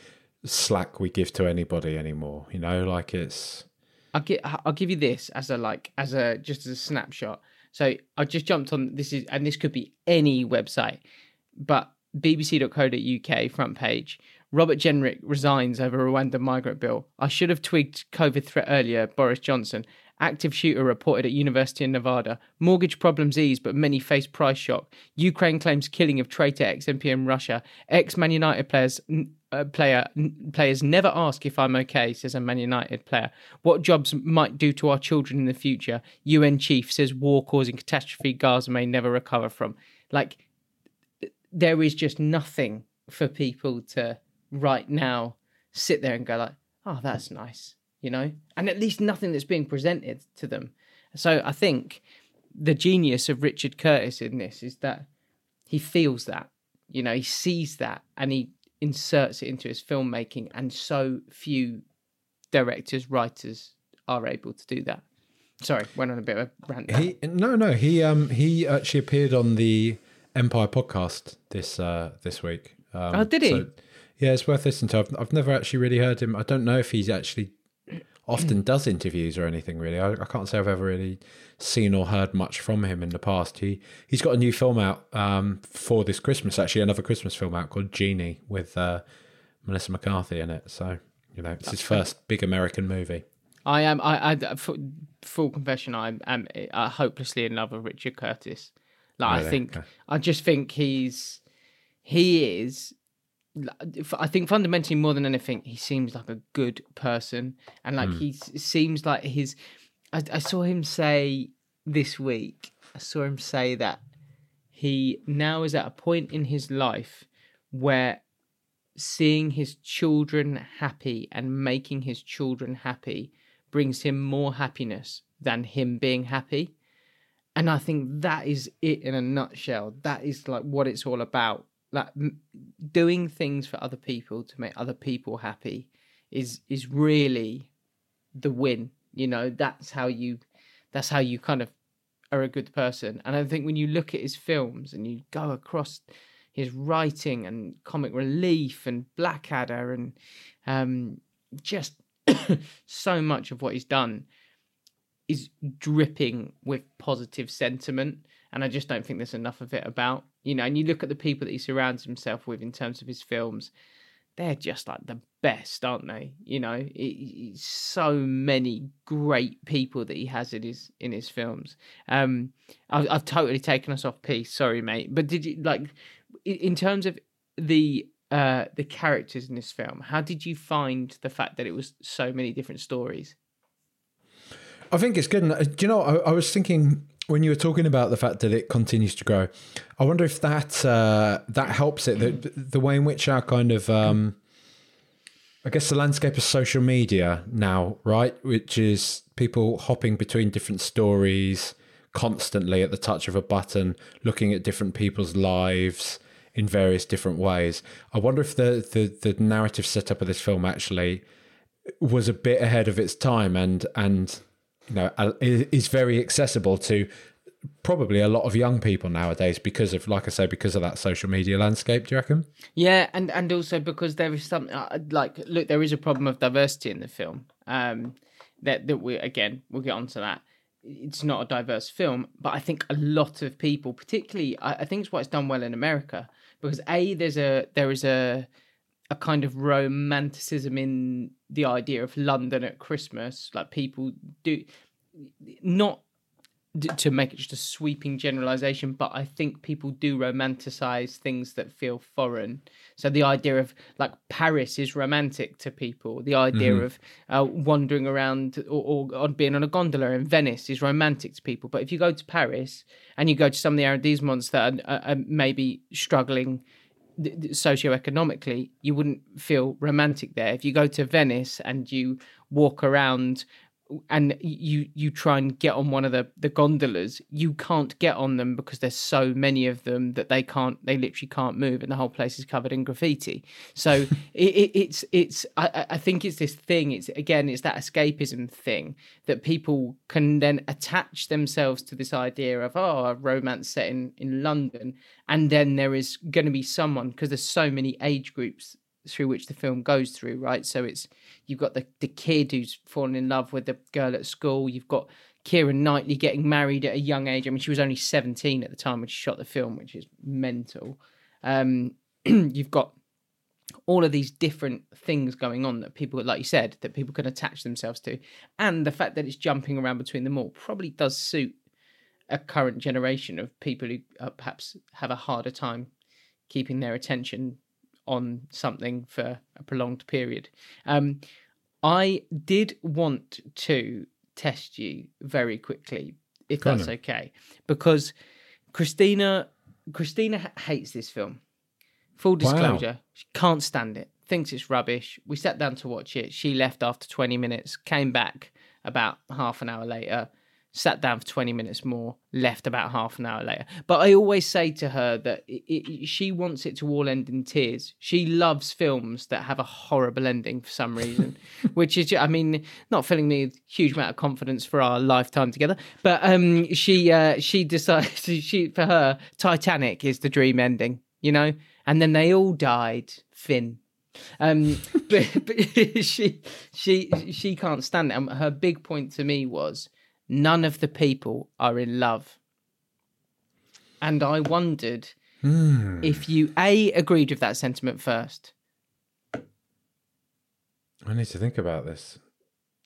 slack we give to anybody anymore. You know, like it's I'll give I'll give you this as a like as a just as a snapshot. So I just jumped on this is and this could be any website, but BBC.co.uk front page. Robert Jenrick resigns over Rwanda migrant bill. I should have twigged COVID threat earlier. Boris Johnson. Active shooter reported at University in Nevada. Mortgage problems ease, but many face price shock. Ukraine claims killing of traitor ex MP in Russia. Ex Man United players uh, player players never ask if I'm okay, says a Man United player. What jobs might do to our children in the future? UN chief says war causing catastrophe Gaza may never recover from. Like there is just nothing for people to right now sit there and go like, oh, that's nice, you know, and at least nothing that's being presented to them. So I think the genius of Richard Curtis in this is that he feels that, you know, he sees that and he inserts it into his filmmaking, and so few directors, writers are able to do that. Sorry, went on a bit of a rant. He no no he um he actually appeared on the Empire podcast this uh this week. Um, Oh, did he? so- yeah, it's worth listening to. I've, I've never actually really heard him. I don't know if he's actually often does interviews or anything really. I, I can't say I've ever really seen or heard much from him in the past. He he's got a new film out um for this Christmas actually another Christmas film out called Genie with uh, Melissa McCarthy in it. So you know it's his first big American movie. I am. I. I full, full confession. I am uh, hopelessly in love with Richard Curtis. Like I think. Okay. I just think he's. He is. I think fundamentally more than anything, he seems like a good person, and like hmm. he seems like his. I, I saw him say this week. I saw him say that he now is at a point in his life where seeing his children happy and making his children happy brings him more happiness than him being happy. And I think that is it in a nutshell. That is like what it's all about. Like m- doing things for other people to make other people happy is is really the win. You know, that's how you that's how you kind of are a good person. And I think when you look at his films and you go across his writing and comic relief and Blackadder and um, just so much of what he's done is dripping with positive sentiment. And I just don't think there's enough of it about. You know, and you look at the people that he surrounds himself with in terms of his films, they're just like the best, aren't they? You know, it, so many great people that he has in his in his films. Um, I've, I've totally taken us off piece. Sorry, mate. But did you like in- terms of the uh the characters in this film? How did you find the fact that it was so many different stories? I think it's good. And, uh, do you know, I, I was thinking when you were talking about the fact that it continues to grow, I wonder if that uh, that helps it. The, the way in which our kind of, um, I guess, the landscape of social media now, right, which is people hopping between different stories constantly at the touch of a button, looking at different people's lives in various different ways. I wonder if the the, the narrative setup of this film actually was a bit ahead of its time and and you know is is very accessible to probably a lot of young people nowadays because of like I say because of that social media landscape do you reckon Yeah, and and also because there is something uh, like look, there is a problem of diversity in the film. Um, that that we again we'll get onto that. It's not a diverse film, but I think a lot of people, particularly, I, I think it's why it's done well in America because a there's a there is a a kind of romanticism in the idea of London at Christmas. Like people do not to make it just a sweeping generalization, but I think people do romanticize things that feel foreign. So the idea of like Paris is romantic to people. The idea of uh, wandering around or, or on being on a gondola in Venice is romantic to people. But if you go to Paris and you go to some of the arrondissements that are, are, are maybe struggling socioeconomically, you wouldn't feel romantic there. If you go to Venice and you walk around and you you try and get on one of the the gondolas, you can't get on them because there's so many of them that they can't they literally can't move, and the whole place is covered in graffiti. So it, it, it's it's I, I- think it's this thing. It's again it's that escapism thing that people can then attach themselves to this idea of oh a romance set in in London, and then there is going to be someone because there's so many age groups through which the film goes through, right? So it's you've got the the kid who's fallen in love with the girl at school. You've got Keira Knightley getting married at a young age. I mean, she was only seventeen at the time when she shot the film, which is mental. Um, you've got all of these different things going on that people, like you said, that people can attach themselves to, and the fact that it's jumping around between them all probably does suit a current generation of people who uh, perhaps have a harder time keeping their attention on something for a prolonged period. Um, I did want to test you very quickly, if Go that's okay, because Christina Christina hates this film. Full Wow. disclosure, she can't stand it. Thinks it's rubbish. We sat down to watch it. She left after 20 minutes, came back about half an hour later, sat down for 20 minutes more, left about half an hour later. But I always say to her that it, it, she wants it to all end in tears. She loves films that have a horrible ending for some reason, which is, I mean, not filling me with a huge amount of confidence for our lifetime together. But um, she uh, she decides she for her Titanic is the dream ending, you know, and then they all died. Finn. Um, but, but she she she can't stand it. Her big point to me was none of the people are in love. And I wondered Hmm. if you A, agreed with that sentiment first. I need to think about this.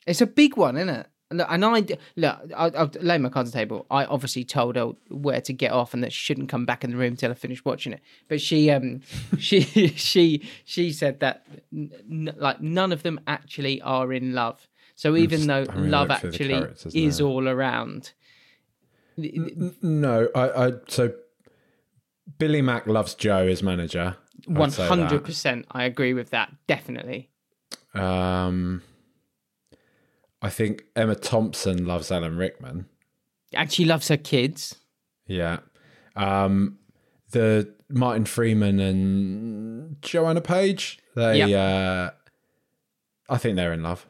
It's a big one, isn't it? And and look, I, I'll lay my cards on the table. I obviously told her where to get off and that she shouldn't come back in the room till I finished watching it. But she, um, she, she, she said that n- like none of them actually are in love. So even though love look through the actually is now. all around, No, I, I so Billy Mack loves Joe as manager. One hundred percent, I agree with that. Definitely. Um, I think Emma Thompson loves Alan Rickman. And she loves her kids. Yeah. Um, the Martin Freeman and Joanna Page. They, uh, I think they're in love.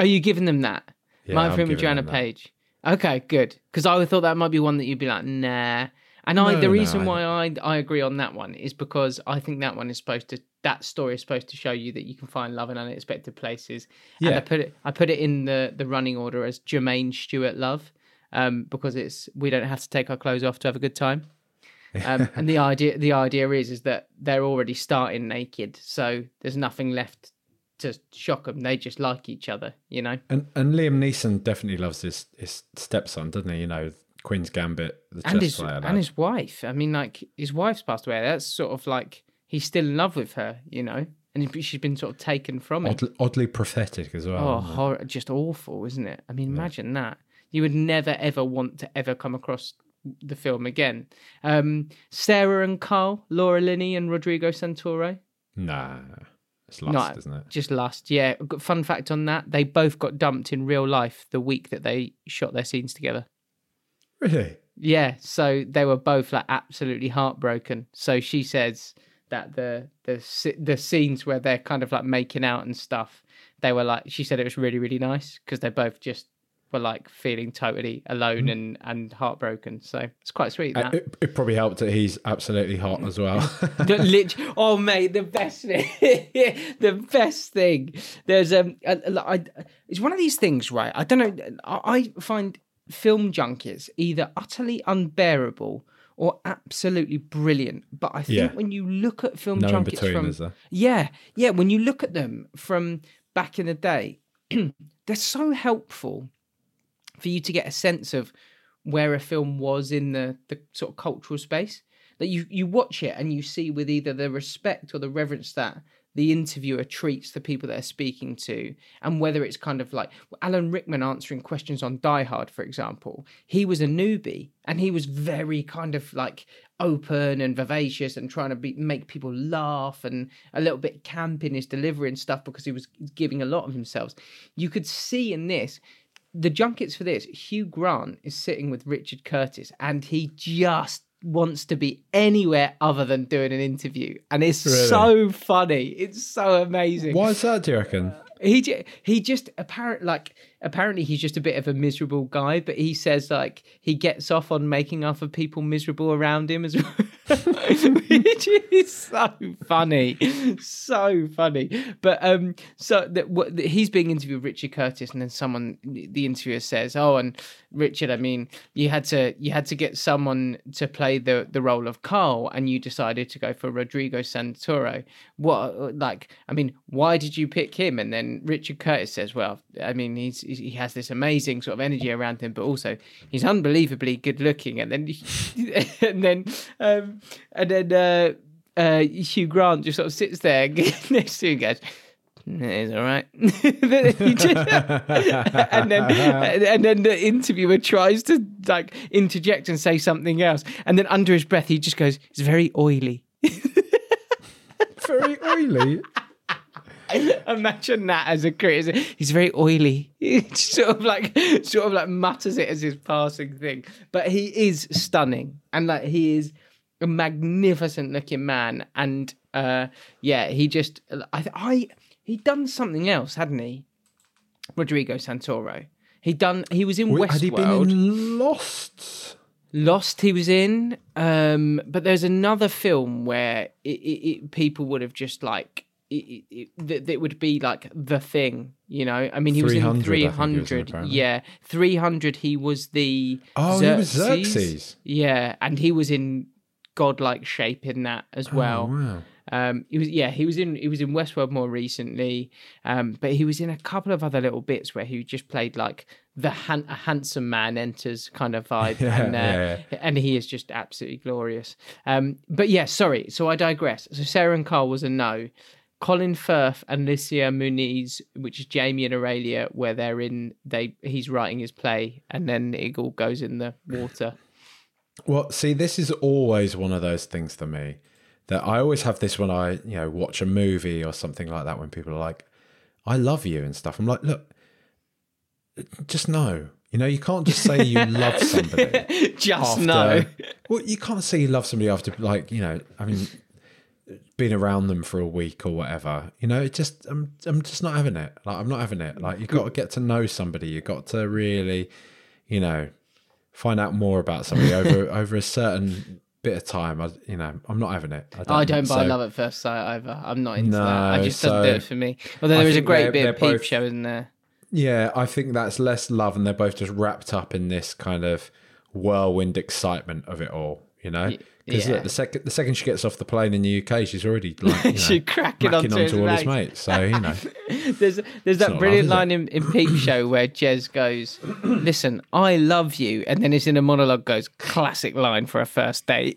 Are you giving them that? Yeah, friend Joanna. Page. Okay, good. Because I thought that might be one that you'd be like, nah. And I, No, the reason why I I agree on that one is because I think that one is supposed to that story is supposed to show you that you can find love in unexpected places. And Yeah. I put it I put it in the the running order as Jermaine Stewart love, um, because it's we don't have to take our clothes off to have a good time. Um, and the idea the idea is is that they're already starting naked, so there's nothing left to shock them. They just like each other, you know. And and Liam Neeson definitely loves his his stepson, doesn't he? You know, Queen's Gambit, the and chess his player. and his wife. I mean, like his wife's passed away. That's sort of like he's still in love with her, you know, and she's been sort of taken from him. Oddly, oddly prophetic as well. oh, horror, just awful, isn't it? I mean, imagine that. You would never ever want to ever come across the film again. Um, Sarah and Carl, Laura Linney and Rodrigo Santoro. Nah, it's lust, No, isn't it? Just last, yeah. Fun fact on that: they both got dumped in real life the week that they shot their scenes together. Really? Yeah, so they were both like absolutely heartbroken. So she says that the the the scenes where they're kind of like making out and stuff, they were like she said it was really really nice because they both just were like feeling totally alone and and heartbroken. So it's quite sweet. Uh, It, it probably helped that he's absolutely hot as well. oh mate, the best thing, the best thing. There's um, a, a- I- it's one of these things, right? I don't know. I, I find film junkies either utterly unbearable or absolutely brilliant. But I think Yeah. when you look at film no in between, from yeah, yeah. When you look at them from back in the day, they're so helpful for you to get a sense of where a film was in the, the sort of cultural space. That you, you watch it and you see with either the respect or the reverence that the interviewer treats the people they're speaking to, and whether it's kind of like Alan Rickman answering questions on Die Hard, for example. He was a newbie and he was very kind of like open and vivacious and trying to be, make people laugh and a little bit camp in his delivery and stuff because he was giving a lot of himself. You could see in this the junkets for this, Hugh Grant is sitting with Richard Curtis and he just wants to be anywhere other than doing an interview. And it's Really? so funny. It's so amazing. Why is that? Do you reckon? He ju- he just apparent like apparently he's just a bit of a miserable guy, but he says like he gets off on making other people miserable around him as well, which is so funny, so funny. But um, so that what he's being interviewed with Richard Curtis, and then someone the interviewer says, "Oh, and Richard, I mean, you had to you had to get someone to play the the role of Carl, and you decided to go for Rodrigo Santoro. What like I mean, why did you pick him?" And then Richard Curtis says, "Well, I mean, he's, he's he has this amazing sort of energy around him, but also he's unbelievably good looking." And then and then um, and then uh, uh, Hugh Grant just sort of sits there next to him and goes. It's all right. And then and then the interviewer tries to like interject and say something else, and then under his breath he just goes, "It's very oily." Very oily. Imagine that as a critic. He's very oily. He sort of like sort of like mutters it as his passing thing. But he is stunning. And like he is a magnificent looking man. And uh yeah, he just I I he'd done something else, hadn't he? Rodrigo Santoro. He done he was in Westworld. Had he been in Lost? Lost he was in, um, but there's another film where it, it, it, people would have just like it, it, would be like the thing, you know. I mean, he was in 300, I think he was in, 300. yeah, 300. He was the Oh, he was Xerxes. Yeah, and he was in godlike shape in that as well. Oh, wow. Um, he was yeah, he was in he was in Westworld more recently, um, but he was in a couple of other little bits where he just played like the han- a handsome man enters kind of vibe, Yeah, and uh, yeah, and he is just absolutely glorious. Um, but yeah, sorry, so I digress. So Sarah and Carl was a no. Colin Firth and Alicia Moniz, which is Jamie and Aurelia, where they're in they he's writing his play and then it all goes in the water. Well, see, this is always one of those things for me that I always have this when I, you know, watch a movie or something like that when people are like, I love you and stuff. I'm like, look, just know. You know, you can't just say you love somebody. Just after, no. Well, you can't say you love somebody after, like, you know, I mean, being around them for a week or whatever. You know, it just, I'm, I'm just not having it. Like, I'm not having it. Like, you've got to get to know somebody. You've got to really, you know, find out more about somebody over over a certain bit of time. I, you know, I'm not having it. I oh, don't I don't buy so- love at first sight either. I'm not into that. I No, just doesn't do it for me. Although there is a great they're- bit of peep both- show in there. Yeah, I think that's less love, and they're both just wrapped up in this kind of whirlwind excitement of it all. You know, because yeah. look, the second the second she gets off the plane in the UK, she's already like you know, She's cracking onto his onto all his mates. mates. So you know, There's there's that brilliant love, line in, in Peep Show where Jez goes, "Listen, I love you," and then it's in a monologue goes, "Classic line for a first date."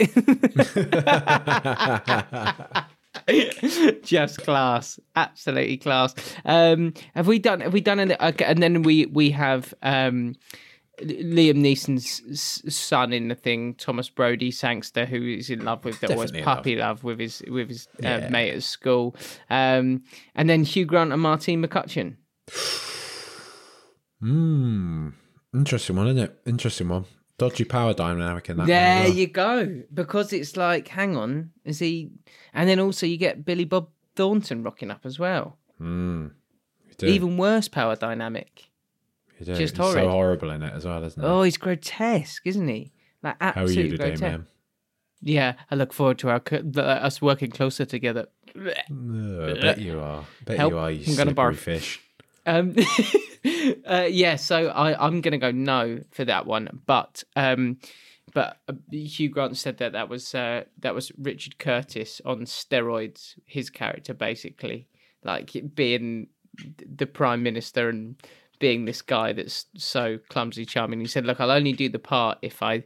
Just class, absolutely class. Um, have we done? Have we done? Any, okay, and then we we have um, Liam Neeson's son in the thing, Thomas Brodie, Sangster, who is in love with that was Definitely in love. puppy love with his with his uh, Yeah. mate at school, um, and then Hugh Grant and Martine McCutcheon. Hmm. interesting one, isn't it? Interesting one. Dodgy power dynamic in that. There you go. Because it's like, hang on, is he? And then also you get Billy Bob Thornton rocking up as well. Do. Even worse power dynamic. Just He's horrid. so horrible in it as well, isn't he? Oh, he's grotesque, isn't he? Like How are absolutely you today, grotesque. man? Yeah, I look forward to our the- us working closer together. Uh, I bet you are. bet Help, you are. You I'm gonna barf. fish. Um, uh, yeah, so I, I'm going to go no for that one, but um, but uh, Hugh Grant said that that was uh, that was Richard Curtis on steroids. His character, basically, like being the prime minister and being this guy that's so clumsy charming. He said, "Look, I'll only do the part if I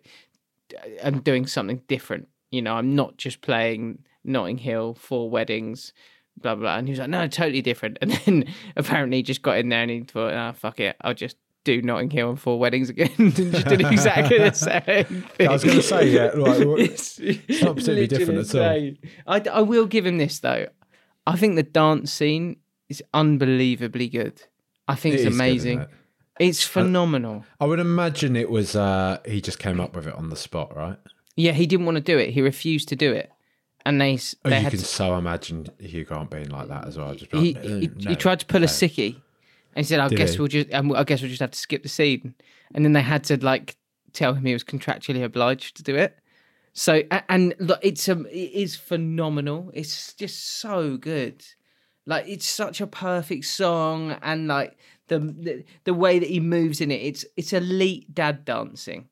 am doing something different. You know, I'm not just playing Notting Hill, for Weddings." blah blah. blah. And he was like, no, totally different. And then apparently he just got in there and he thought, ah, fuck it, I'll just do Notting Hill and Four Weddings again. and just did exactly the same thing. I was going to say, yeah. Like, it's, it's not particularly different at all. I, I will give him this though. I think the dance scene is unbelievably good. I think It it's is good, amazing. it? it's phenomenal. I would imagine it was uh he just came up with it on the spot, right? yeah, he didn't want to do it. He refused to do it. And they, Oh, they you had can to so imagine Hugh Grant being like that as well. Just he, like, he, "Uh, he tried to pull a no." sickie and he said i Did guess he? we'll just um, i guess we'll just have to skip the scene and then they had to like tell him he was contractually obliged to do it so and look, it's um it is phenomenal it's just so good like it's such a perfect song and like the the, the way that he moves in it it's it's elite dad dancing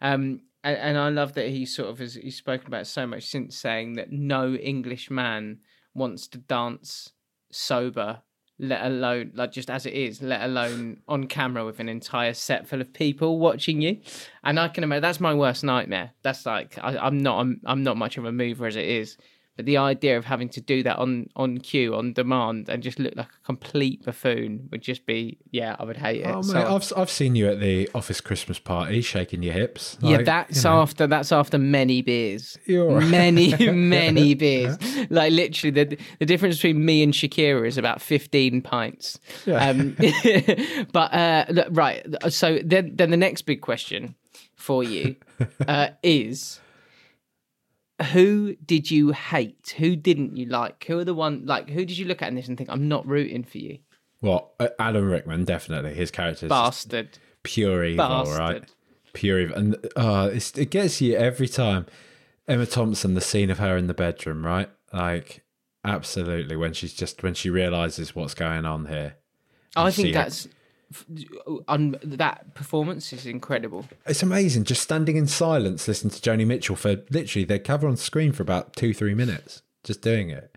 um and, and I love that he sort of has he's spoken about so much since saying that no English man wants to dance sober, let alone like just as it is, let alone on camera with an entire set full of people watching you. And I can imagine that's my worst nightmare. That's like I, I'm not I'm, I'm not much of a mover as it is, But the idea of having to do that on on cue, on demand, and just look like a complete buffoon would just be yeah, I would hate it. Oh, So- I've I've seen you at the office Christmas party shaking your hips. yeah, that's you know, after that's after many beers. You're right. Many, many beers. Like literally, the the difference between me and Shakira is about fifteen pints. Yeah. Um, but uh, look, right, so then then the next big question for you uh, is. Who did you hate? Who didn't you like? Who are the one like? Who did you look at in this and think I'm not rooting for you, Well, uh, Alan Rickman definitely his character is bastard? pure evil, Bastard. right? Pure evil, and uh, it's, it gets you every time. Emma Thompson, the scene of her in the bedroom, right? Like, absolutely, when she's just when she realizes what's going on here. I think that's on that performance is incredible. It's amazing just standing in silence, listening to Joni Mitchell for literally they cover on screen for about two, three minutes, just doing it.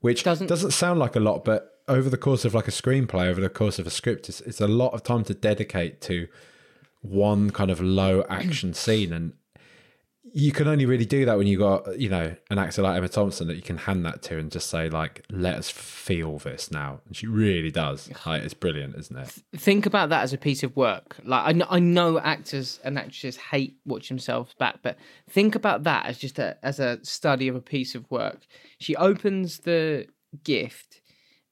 Which Doesn't- doesn't, sound like a lot, but over the course of like a screenplay, over the course of a script, it's, it's a lot of time to dedicate to one kind of low action scene. And you can only really do that when you got, you know, an actor like Emma Thompson that you can hand that to and just say, like, let us feel this now. And she really does. Like, it's brilliant, isn't it? think about that as a piece of work. Like I know, I know actors and actresses hate watching themselves back, but think about that as just a as a study of a piece of work. She opens the gift,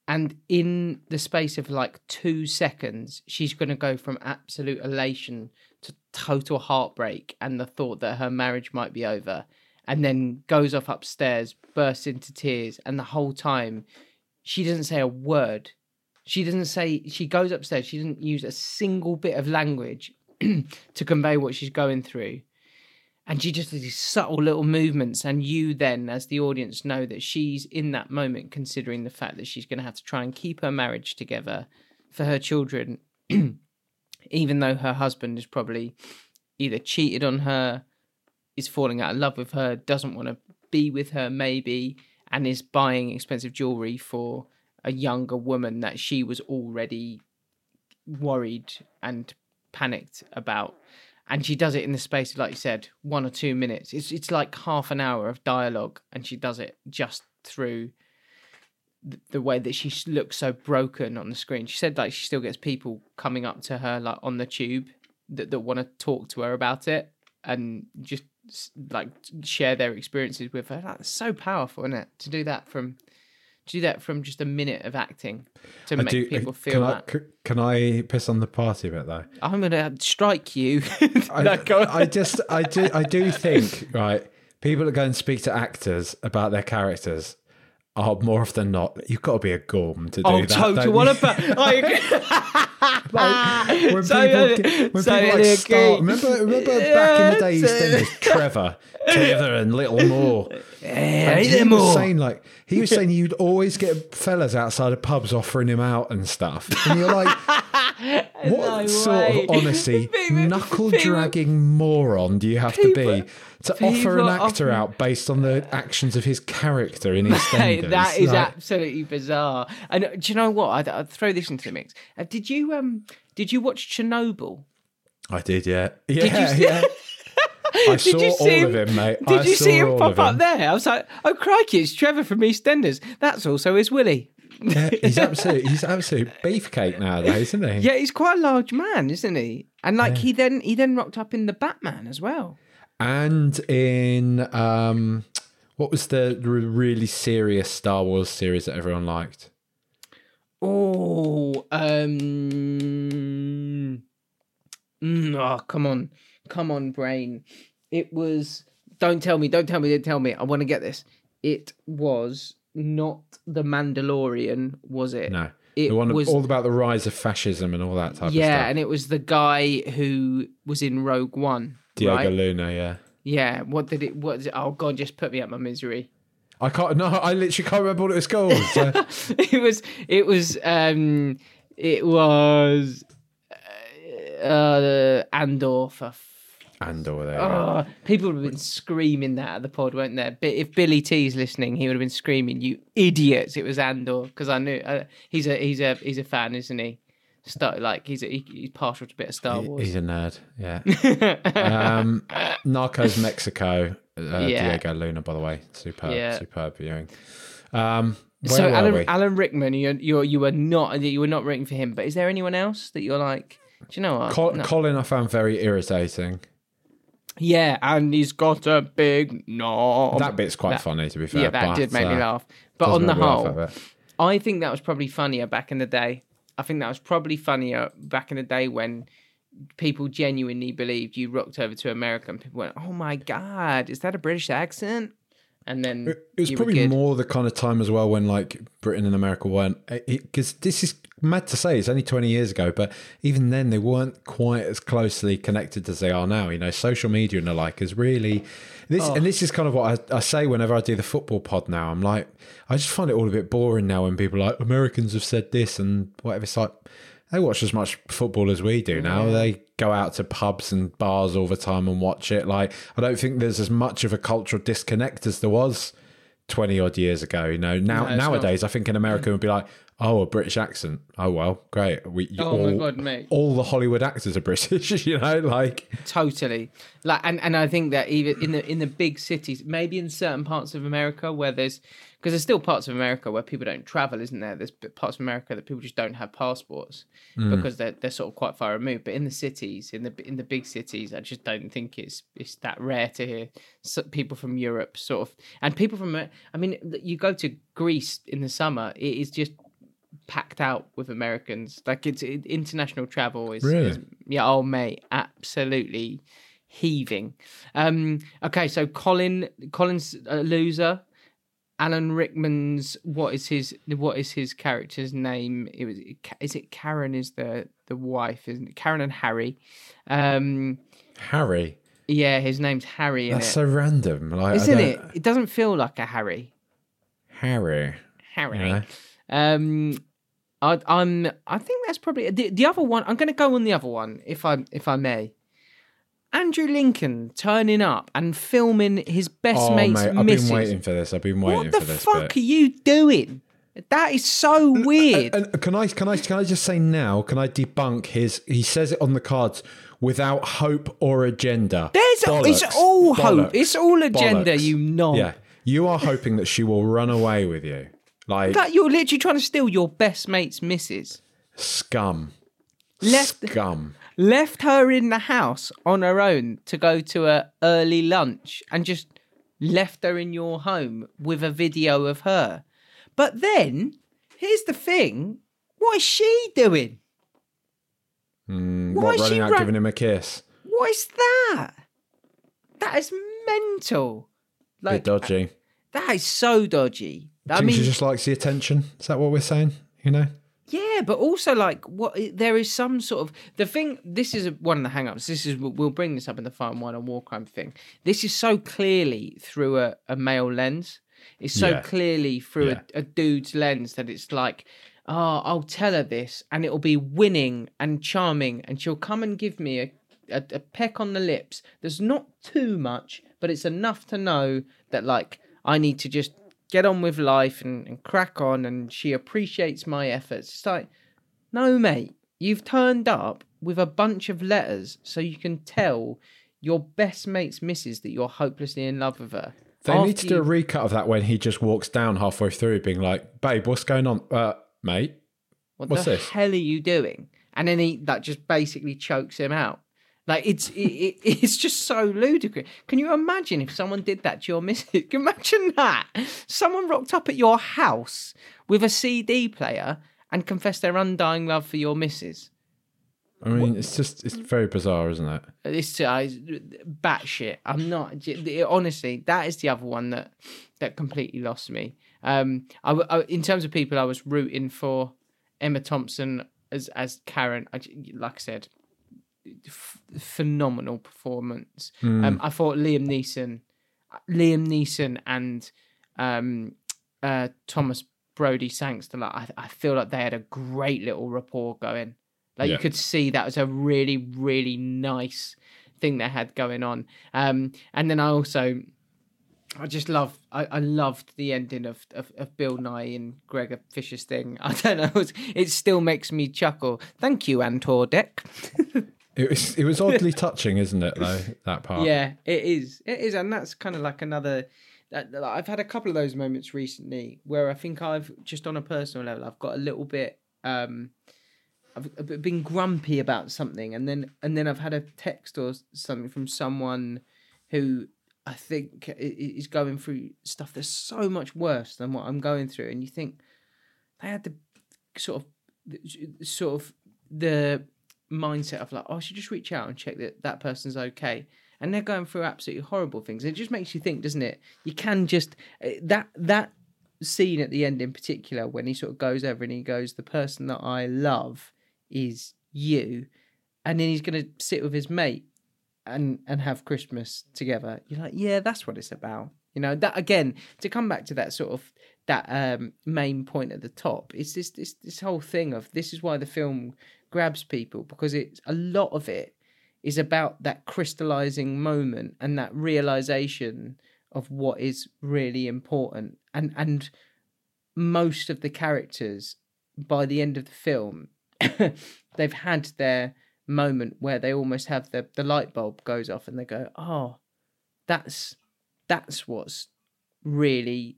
and in the space of like two seconds, she's going to go from absolute elation total heartbreak and the thought that her marriage might be over, and then goes off upstairs, bursts into tears, and the whole time she doesn't say a word. She doesn't say, she goes upstairs, she doesn't use a single bit of language to convey what she's going through. And she just does these subtle little movements. And you then, as the audience, know that she's in that moment considering the fact that she's going to have to try and keep her marriage together for her children, even though her husband is probably either cheated on her, is falling out of love with her, doesn't want to be with her, maybe, and is buying expensive jewelry for a younger woman that she was already worried and panicked about. And she does it in the space of, like you said, one or two minutes. It's it's like half an hour of dialogue, and she does it just through th- the way that she looks so broken on the screen. She said like she still gets people coming up to her like on the tube that, that want to talk to her about it and just like share their experiences with her. That's so powerful, isn't it? To do that from to do that from just a minute of acting to I make do- people can feel I, that. c- Can I piss on the party a bit though? I'm gonna strike you. I, No. I just, I do, I do think, right? People are going to speak to actors about their characters are more often than not. You've got to be a gorm to do Oh, that. total! don't What about? I agree. Like, when So, people, uh, when so people like start, agree. remember, remember back in the day, Yes. EastEnders, Trevor, Trevor, and Little Mo. Hey, he was saying like he was saying you'd always get fellas outside of pubs offering him out and stuff, and you're like, what No sort way. of honesty, knuckle dragging moron do you have to be People- to offer an actor out based on the actions of his character in Hey, EastEnders? that is Like, absolutely bizarre. And uh, do you know what? I'd, I'd throw this into the mix. Uh, did you um? Did you watch Chernobyl? I did, yeah, yeah, you see- yeah. I saw you all see of him- him, mate. Did I you saw see him pop up there? I was like, oh crikey, it's Trevor from EastEnders. That's also his Willie. Yeah, he's absolute. He's absolute beefcake nowadays, isn't he? Yeah, he's quite a large man, isn't he? And like he then he then rocked up in the Batman as well. And in um, what was the really serious Star Wars series that everyone liked? Oh, um, mm, oh, come on, come on, brain. It was. Don't tell me. Don't tell me. Don't tell me. I want to get this. It was not the Mandalorian, was it? No, It the one was. all about the rise of fascism and all that type of stuff. yeah, and it was the guy who was in Rogue One. Diego right? Luna, yeah. Yeah. What did it? What? Did it, oh God! Just put me out my misery. I can't. No, I literally can't remember what it was called. so- it was it was um it was uh, uh Andor for f- Andor, there. oh, people would have been screaming that at the pod weren't there but if Billy T's listening he would have been screaming you idiots it was Andor because I knew uh, he's a he's a he's a fan isn't he Star like he's he, he's partial to a bit of Star Wars. He's a nerd. Yeah. um, Narcos Mexico. Uh, Yeah. Diego Luna, by the way, superb, Yeah. superb viewing. Um, so Alan? Alan Rickman, you you you were not you were not rooting for him. But is there anyone else that you're like? Do you know what? Col- No. Colin, I found very irritating. yeah, and he's got a big knob. That bit's quite funny, to be fair. yeah, that but, did make me uh, laugh. But on the me whole. I think that was probably funnier back in the day. I think that was probably funnier back in the day when people genuinely believed you rocked over to America and people went, "Oh my god, is that a British accent?" And then It was probably more the kind of time as well when like Britain and America weren't eh, eh, because this is mad to say it's only 20 years ago but even then they weren't quite as closely connected as they are now you know social media and the like is really this Oh. and this is kind of what I, I say whenever I do the football pod now I'm like I just find it all a bit boring now when people are like Americans have said this and whatever it's like they watch as much football as we do now. They go out to pubs and bars all the time and watch it. Like, I don't think there's as much of a cultural disconnect as there was 20 odd years ago. You know, now No, nowadays, I think in America would be like, oh, a British accent. Oh, well, great. We, Oh all, my god, mate. all the Hollywood actors are British, you know, like, Totally. Like and, and I think that even in the in the big cities, maybe in certain parts of America where there's because there's still parts of America where people don't travel, isn't there? There's parts of America that people just don't have passports mm. because they're they're sort of quite far removed. But in the cities, in the in the big cities, I just don't think it's it's that rare to hear people from Europe sort of and people from I mean, you go to Greece in the summer, it is just packed out with Americans. Like it's it, international travel is, Really? is yeah, oh mate, absolutely heaving. Um, okay, so Colin Colin's a loser. Alan Rickman's what is his what is his character's name? It was is it Karen is the the wife, isn't it? Karen and Harry. Um, Harry. yeah, his name's Harry, That's so random. Like, isn't it? It doesn't feel like a Harry. Harry. Harry. Know? Um, I, I'm. I think that's probably the, the other one. I'm going to go on the other one, if I if I may. Andrew Lincoln turning up and filming his best Oh, mate's mate, I've missus. been waiting for this. I've been waiting what for this What the fuck are you doing? That is so weird. And can I can I can I just say now? Can I debunk his? He says it on the cards without hope or agenda. There's it's Bollocks. all hope. It's all agenda. Bollocks. You know. Yeah, you are hoping that she will run away with you, like Like you're literally trying to steal your best mate's missus. scum, Left scum. left her in the house on her own to go to a early lunch and just left her in your home with a video of her. But then, here's the thing: what is she doing? Mm, Why what is she running out, run- giving him a kiss? What is that? That is mental. Bit dodgy. that is so dodgy. I mean, she just likes the attention. Is that what we're saying? You know. Yeah, but also like what there is some sort of the thing. This is one of the hang-ups. This is we'll bring this up in the fine wine and war crime thing. This is so clearly through a, a male lens. It's so Yeah. clearly through Yeah. a, a dude's lens that it's like, oh, I'll tell her this, and it'll be winning and charming, and she'll come and give me a, a, a peck on the lips. There's not too much, but it's enough to know that like I need to just get on with life and, and crack on and she appreciates my efforts. It's like, no, mate, you've turned up with a bunch of letters so you can tell your best mate's missus that you're hopelessly in love with her. They need to After do a recut of that when he just walks down halfway through, being like, "Babe, what's going on, uh, mate?" What what's the this? hell are you doing? And then he that just basically chokes him out. Like it's it, it, it's just so ludicrous. Can you imagine if someone did that to your missus? Can you imagine that? Someone rocked up at your house with a CD player and confessed their undying love for your missus. I mean, it's just it's very bizarre, isn't it? This uh, batshit. I'm not honestly. That is the other one that that completely lost me. Um, I, I, in terms of people, I was rooting for Emma Thompson as as Karen. I, like I said, f- phenomenal performance. Um, I thought Liam Neeson, Liam Neeson, and um, uh, Thomas Brodie Sangster. Like I, I feel like they had a great little rapport going. Like you could see that was a really, really nice thing they had going on. Um, and then I also I just love. I, I loved the ending of, of, of Bill Nighy and Gregor Fisher's thing. I don't know. It, it still makes me chuckle. Thank you, Ant and Dec. It was it was oddly touching, isn't it? Though that part. Yeah, it is. It is, and that's kind of like another. I've had a couple of those moments recently where I think I've just on a personal level, I've got a little bit. um I've been grumpy about something, and then and then I've had a text or something from someone who I think is going through stuff that's so much worse than what I'm going through, and you think they had the sort of sort of the mindset of like, oh, I should just reach out and check that that person's okay. And they're going through absolutely horrible things. It just makes you think, doesn't it? You can just eh, that that scene at the end in particular when he sort of goes over and he goes, the person that I love is you, and then he's going to sit with his mate and and have Christmas together. You're like, yeah, that's what it's about. You know that again to come back to that sort of that um, main point at the top. It's this this this whole thing of this is why the film grabs people because it's a lot of it is about that crystallizing moment and that realization of what is really important and and most of the characters by the end of the film they've had their moment where they almost have the the light bulb goes off and they go oh that's that's what's really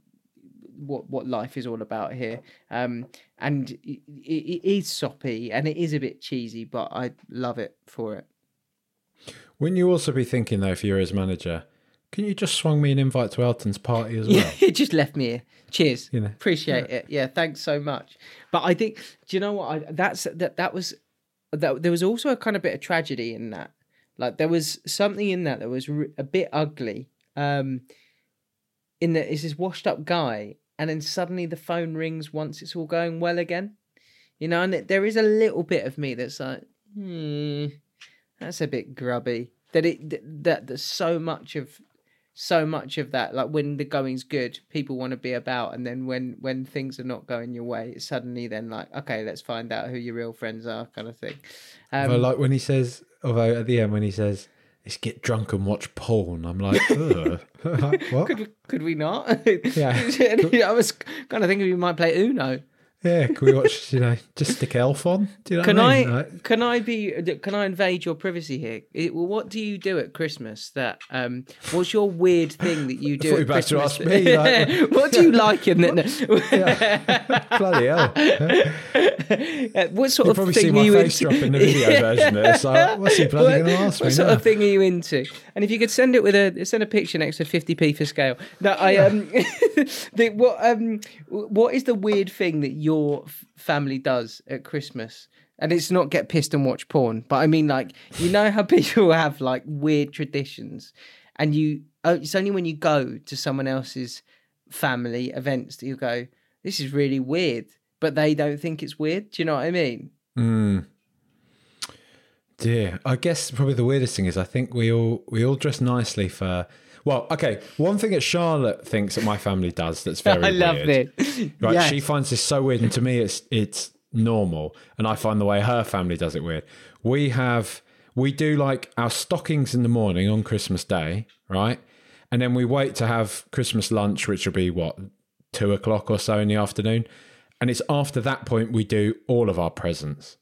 what what life is all about here. Um and it, it, is soppy and it is a bit cheesy but i love it for it. Wouldn't you also be thinking though, if you're his manager, can you just swung me an invite to Elton's party as well? yeah it just left me here. Cheers. You know, appreciate it. Yeah thanks so much. But i think do you know what? I, that's that that was that there was also a kind of bit of tragedy in that. Like there was something in that that was a bit ugly um in that is this washed up guy and then suddenly the phone rings once it's all going well again. You know and it, there is a little bit of me that's like hmm that's a bit grubby. That it that there's so much of so much of that like when the going's good people want to be about and then when when things are not going your way it's suddenly then like okay let's find out who your real friends are kind of thing um, Although, like when he says, although at the end when he says, "Let's get drunk and watch porn," I'm like, Like, what? could could we not Yeah. i was kind of thinking we might play uno Yeah, can we watch? You know, just stick Elf on. Do you know Can what I I mean? Like, can I be can I invade your privacy here? It, well, what do you do at Christmas? That um, what's your weird thing that you do? thought at you were to ask me, like- what do you like in that? bloody hell! Uh, what sort You of probably thing see are my you face into? drop in the video version. It's like, what's he bloody What- going to ask me What sort now? of thing are you into? And if you could send it with a send a picture next to fifty p for scale. No, I um, the, what um, what is the weird thing that your family does at Christmas? And it's not get pissed and watch porn, but I mean like you know how people have like weird traditions, and you oh, it's only when you go to someone else's family events that you go, this is really weird, but they don't think it's weird. Do you know what I mean? Mm. Dear, I guess probably the weirdest thing is I think we all we all dress nicely for. Well, okay. One thing that Charlotte thinks that my family does that's very I love weird, it. Right, Yes. she finds this so weird, and to me, it's it's normal, and I find the way her family does it weird. We have we do like our stockings in the morning on Christmas Day, right, and then we wait to have Christmas lunch, which will be what two o'clock or so in the afternoon, and it's after that point we do all of our presents,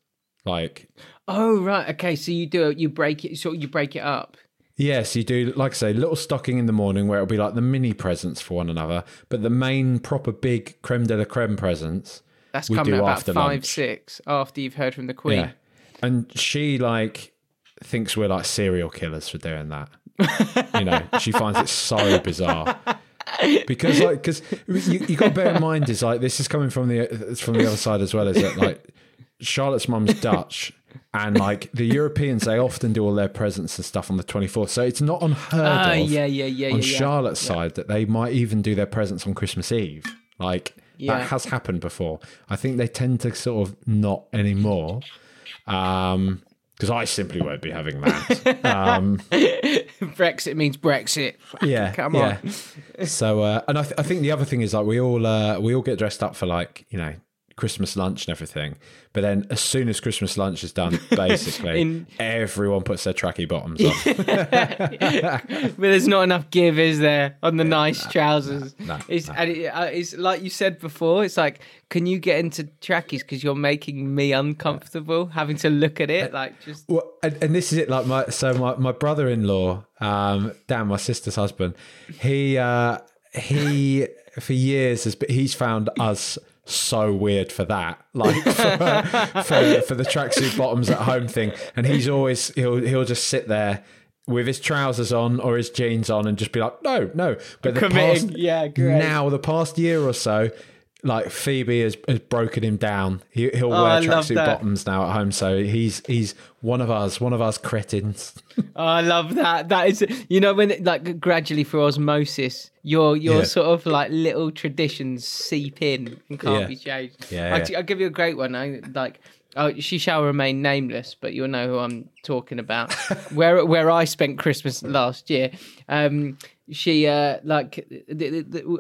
like. Oh right, okay. So you do it. You break it. So you break it up. Yes, you do. Like I say, little stocking in the morning where it'll be like the mini presents for one another, but the main proper big creme de la creme presents. That's We coming do about after five, lunch. six after you've heard from the Queen. Yeah, and she like thinks we're like serial killers for doing that. you know, she finds it so bizarre because like because you, you got to bear in mind is like this is coming from the it's from the other side as well. Is that like Charlotte's mum's Dutch. And like the Europeans, they often do all their presents and stuff on the 24th. So it's not unheard Ah, of yeah, yeah, yeah, on. Charlotte's side that they might even do their presents on Christmas Eve. Like that has happened before. I think they tend to sort of not anymore. Um because I simply won't be having that. Um, Brexit means Brexit. yeah, Come yeah. So, uh, and I, th- I think the other thing is like we all uh, we all get dressed up for like you know Christmas lunch and everything. But then as soon as Christmas lunch is done, basically In- everyone puts their tracky bottoms on. but there's not enough give, is there, on the nice trousers? no, it's and it, uh, it's like you said before. It's like, can you get into trackies because you're making me uncomfortable having to look at it? Like, just Well, and, and this is it. Like my so my, my brother in law, um, Dan, my sister's husband, he uh, he for years has been, he's found us so weird for that, like for, for, for the tracksuit bottoms at home thing, and he's always he'll he'll just sit there. With his trousers on or his jeans on, and just be like, no, no. But the Committing. past, Yeah, great. now the past year or so, like Phoebe has, has broken him down. He, he'll Oh, I wear tracksuit bottoms now at home, so he's he's one of us, one of us cretins. Oh, I love that. That is, you know, when it, like gradually for osmosis, your your Yeah. sort of like little traditions seep in and can't Yeah. be changed. Yeah, I'll, yeah. I'll give you a great one. I, like, oh, she shall remain nameless, but you'll know who I'm talking about. where where I spent Christmas last year. Um, she uh like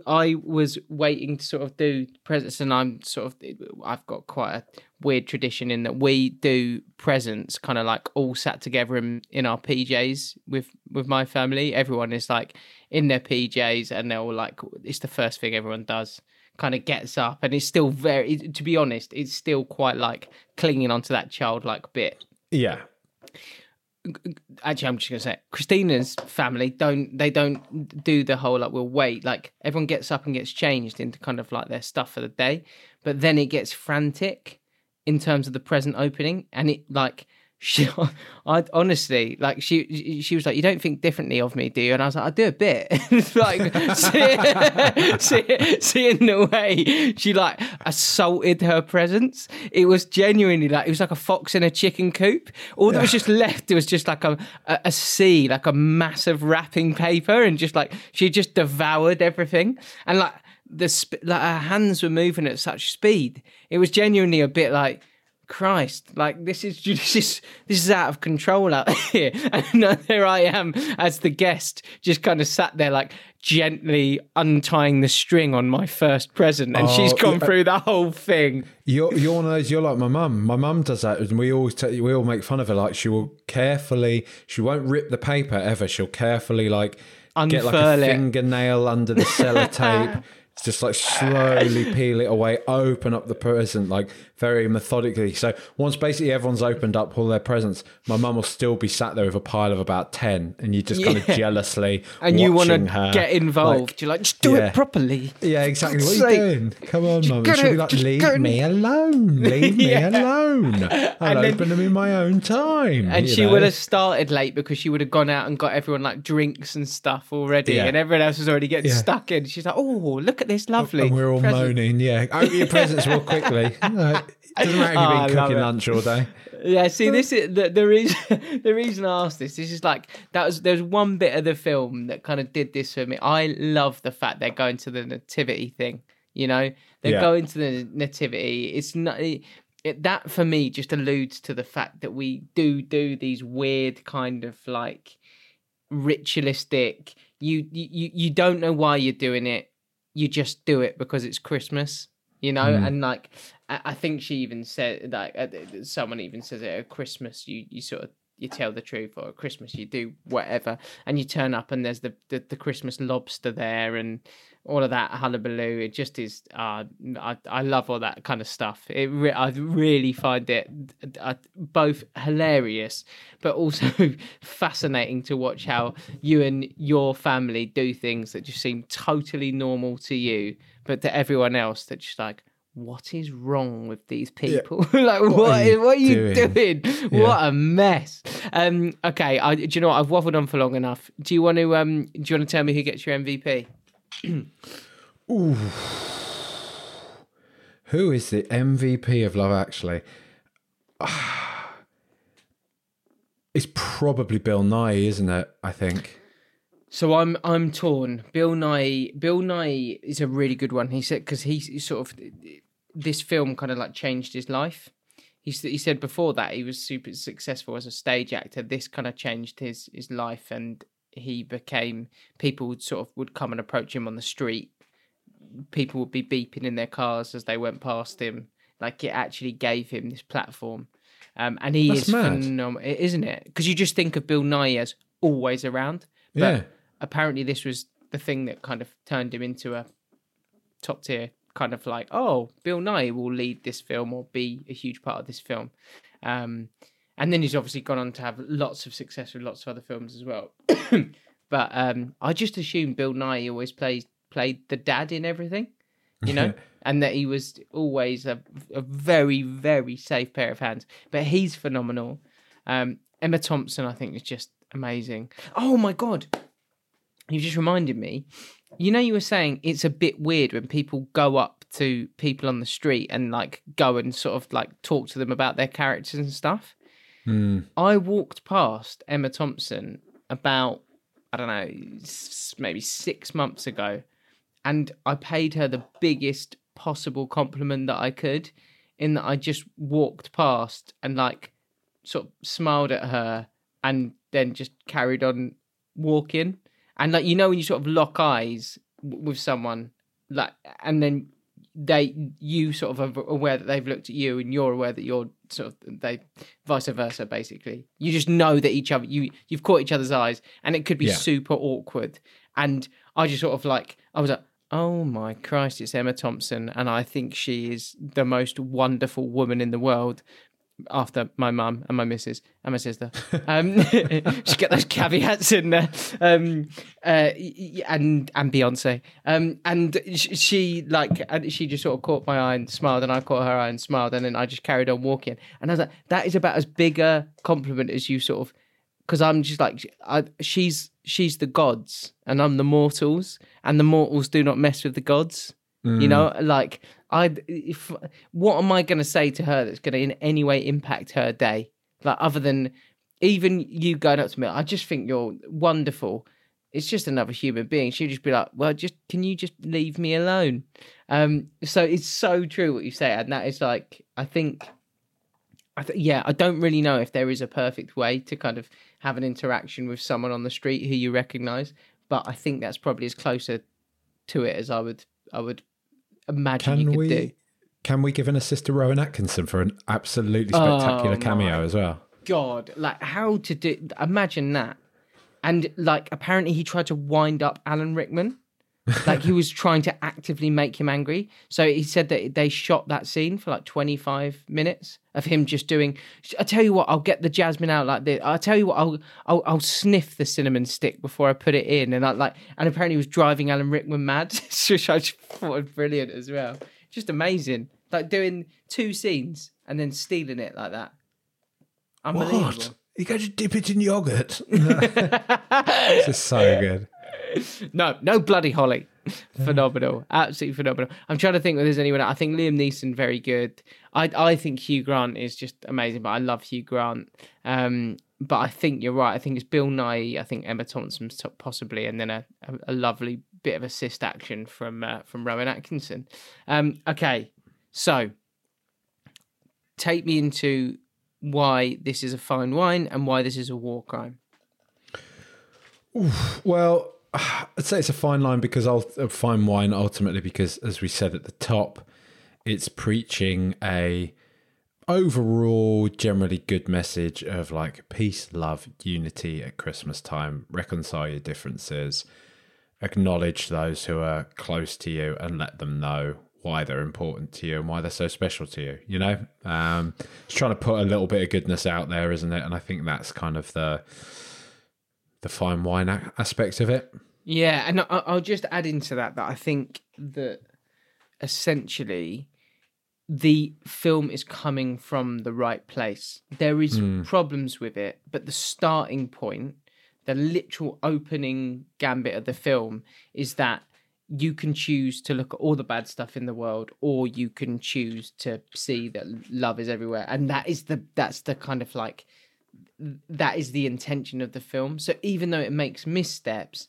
I was waiting to sort of do presents, and I'm sort of I've got quite a weird tradition in that we do presents kind of like all sat together in, in our PJs with with my family. Everyone is like in their PJs, and they're all like it's the first thing everyone does. Kind of gets up, and it's still very. To be honest, it's still quite like clinging onto that childlike bit Yeah, actually I'm just gonna say it. Christina's family don't they don't do the whole like we'll wait. Like everyone gets up and gets changed into kind of like their stuff for the day, but then it gets frantic in terms of the present opening. And it like she I honestly like she she was like you don't think differently of me do you? And I was like I do a bit. Like see, see, seeing the way she like assaulted her presence. It was genuinely like it was like a fox in a chicken coop. All that was just left it was just like a, a a sea like a massive wrapping paper and just like she just devoured everything. And like the sp- like her hands were moving at such speed. It was genuinely a bit like Christ, like this is this is this is out of control out here, and there I am as the guest, just kind of sat there like gently untying the string on my first present, and oh, she's gone yeah. through the whole thing. you're you're one of those. You're like my mum. My mum does that, and we always t- we all make fun of her. Like she will carefully, she won't rip the paper ever. She'll carefully like get like a it. fingernail under the sellotape. Just like slowly peel it away, open up the present like very methodically. So once basically everyone's opened up all their presents, my mum will still be sat there with a pile of about ten, and you just kind of jealously And you want to get involved. like, You're like, just do yeah. it properly. yeah, exactly. What are you doing? Come on, mum. She'll be like, just leave go- me alone. Leave me Yeah. alone. I'll then- open them in my own time. And she know? would have started late because she would have gone out and got everyone like drinks and stuff already, Yeah. and everyone else was already getting Yeah. stuck in. She's like, "Oh, look at this lovely." And we're all present." moaning. Yeah, open your presents real quickly. doesn't matter if Oh, you've been ah, love cooking lunch all day. Yeah, see, this is the, the reason. The reason I asked this, this is like that was there's one bit of the film that kind of did this for me. I love the fact they're going to the nativity thing. You know, they're Yeah. going to the nativity. It's not it, that for me just alludes to the fact that we do do these weird kind of like ritualistic. You you you don't know why you're doing it. You just do it because it's Christmas. You know, Mm. and like I think she even said like uh, someone even says it at Christmas you you sort of you tell the truth or at Christmas you do whatever and you turn up and there's the the, the Christmas lobster there and all of that hullabaloo. It just is uh I, I love all that kind of stuff. It re- I really find it uh, both hilarious but also fascinating to watch how you and your family do things that just seem totally normal to you but to everyone else that's just like what is wrong with these people? like, what, are you what are you doing? doing? What a mess. Um, okay, I, do you know what? I've waffled on for long enough. Do you want to? Um, do you want to tell me who gets your MVP? Ooh. Who is the MVP of Love Actually? It's probably Bill Nighy, isn't it? I think. So I'm I'm torn. Bill Nighy Bill Nighy is a really good one. He said because he sort of this film kind of like changed his life. He he said before that he was super successful as a stage actor. This kind of changed his his life, and he became people would sort of would come and approach him on the street. People would be beeping in their cars as they went past him. Like it actually gave him this platform, um, and he That's is mad. phenomenal, isn't it? Because you just think of Bill Nighy as always around, but Yeah. Apparently this was the thing that kind of turned him into a top tier kind of like oh bill nighy will lead this film or be a huge part of this film. Um and then he's obviously gone on to have lots of success with lots of other films as well. But um i just assumed bill nighy always plays played the dad in everything you know? And that he was always a, a very very safe pair of hands. But he's phenomenal. Um emma thompson i think is just amazing. Oh my god you just reminded me. You know, you were saying it's a bit weird when people go up to people on the street and like go and sort of like talk to them about their characters and stuff. Hmm. I walked past Emma Thompson about, I don't know, maybe six months ago, and I paid her the biggest possible compliment that I could, in that I just walked past and like sort of smiled at her and then just carried on walking. And like you know when you sort of lock eyes w- with someone, like, and then they you sort of are aware that they've looked at you and you're aware that you're sort of they vice versa basically. You just know that each other you you've caught each other's eyes and it could be Yeah. super awkward. And i just sort of like i was like oh my christ it's emma thompson and i think she is the most wonderful woman in the world after my mum and my missus and my sister. Um, just get those caveats in there. Um, uh, and and Beyonce. Um, and sh- she like and she just sort of caught my eye and smiled, and I caught her eye and smiled, and then I just carried on walking. And I was like, that is about as big a compliment as you sort of. Because I'm just like I, she's she's the gods and I'm the mortals and the mortals do not mess with the gods. You know, like I, if what am I going to say to her that's going to in any way impact her day? Like other than even you going up to me, I just think you're wonderful. It's just another human being. She'd just be like, "Well, just can you just leave me alone?" Um, so it's so true what you say, and that is like I think, I th- yeah, I don't really know if there is a perfect way to kind of have an interaction with someone on the street who you recognise, but I think that's probably as closer to it as I would I would imagine you Can could we do. can we give an assist to Rowan Atkinson for an absolutely Oh, spectacular my. cameo as well? God, like how to do? Imagine that. And like, apparently, he tried to wind up Alan Rickman. Like he was trying to actively make him angry. So he said that they shot that scene for like 25 minutes of him just doing. I tell you what, I'll get the jasmine out like this. I'll tell you what, I'll I'll, I'll sniff the cinnamon stick before I put it in. And I like, and apparently he was driving Alan Rickman mad, which I just thought was brilliant as well. Just amazing, like doing two scenes and then stealing it like that. Unbelievable. You got to dip it in yogurt. this is so good. No, no bloody Holly. phenomenal. Absolutely phenomenal. I'm trying to think if there's anyone. I think Liam Neeson very good. I I think Hugh Grant is just amazing, but I love Hugh Grant. Um, but I think you're right. I think it's Bill Nighy. I think Emma Thompson's possibly, and then a, a, a lovely bit of assist action from uh, from Rowan Atkinson. Um, okay, so take me into why this is a fine wine and why this is a war crime. Well, I'd say it's a fine line because I'll fine wine ultimately because, as we said at the top, it's preaching a overall generally good message of like peace, love, unity at Christmas time. Reconcile your differences, acknowledge those who are close to you, and let them know why they're important to you and why they're so special to you. You know, um, it's trying to put a little bit of goodness out there, isn't it? And I think that's kind of the the fine wine a- aspect of it. Yeah, and I'll just add into that that I think that essentially the film is coming from the right place. There is hmm. problems with it, but the starting point, the literal opening gambit of the film is that you can choose to look at all the bad stuff in the world or you can choose to see that love is everywhere and that is the that's the kind of like that is the intention of the film so even though it makes missteps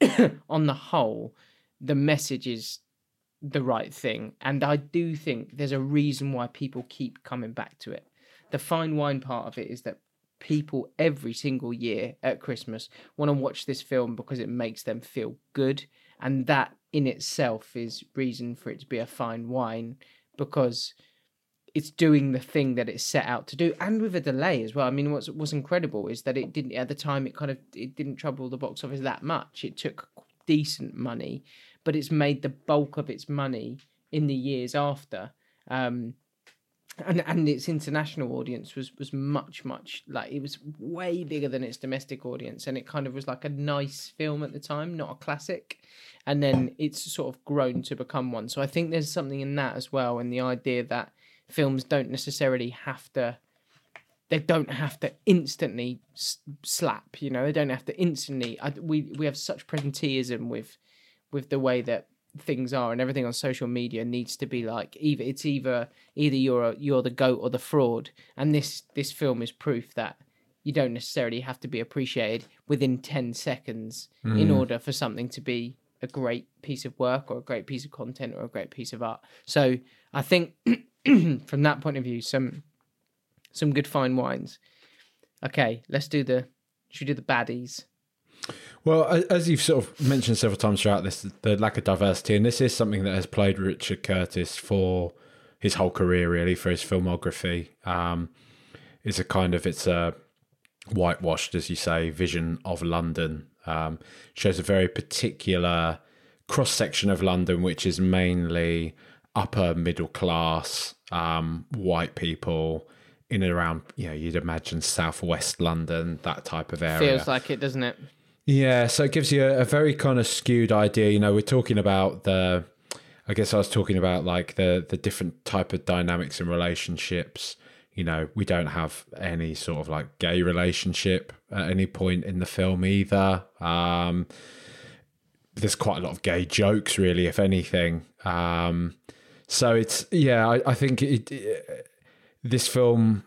on the whole, the message is the right thing. And I do think there's a reason why people keep coming back to it. The fine wine part of it is that people every single year at Christmas want to watch this film because it makes them feel good. And that in itself is reason for it to be a fine wine because it's doing the thing that it's set out to do and with a delay as well. I mean what's what's incredible is that it didn't at the time it kind of it didn't trouble the box office that much. It took decent money but it's made the bulk of its money in the years after. Um and and its international audience was was much much like it was way bigger than its domestic audience and it kind of was like a nice film at the time not a classic. And then it's sort of grown to become one. So i think there's something in that as well and the idea that films don't necessarily have to they don't have to instantly s- slap you know? They don't have to instantly I, we we have such presenteeism with with the way that things are and everything on social media needs to be like either it's either either you're a, you're the goat or the fraud. And this this film is proof that you don't necessarily have to be appreciated within 10 seconds in mm. order for something to be a great piece of work or a great piece of content or a great piece of art. So i think from that point of view some some good fine wines okay let's do the should we do the baddies Well, as you've sort of mentioned several times throughout this, the lack of diversity, and this is something that has played Richard Curtis for his whole career, really, for his filmography. Um, it's a kind of it's a whitewashed, as you say, vision of London. Um, shows a very particular cross section of London, which is mainly upper middle class, um, white people in and around. You know, you'd imagine southwest London, that type of area. feels like it doesn't it Yeah, so it gives you a, a very kind of skewed idea. You know, we're talking about the. I guess I was talking about like the the different type of dynamics and relationships. You know, we don't have any sort of like gay relationship at any point in the film either. Um, there's quite a lot of gay jokes, really, if anything. Um, so it's yeah, I, I think it, it this film.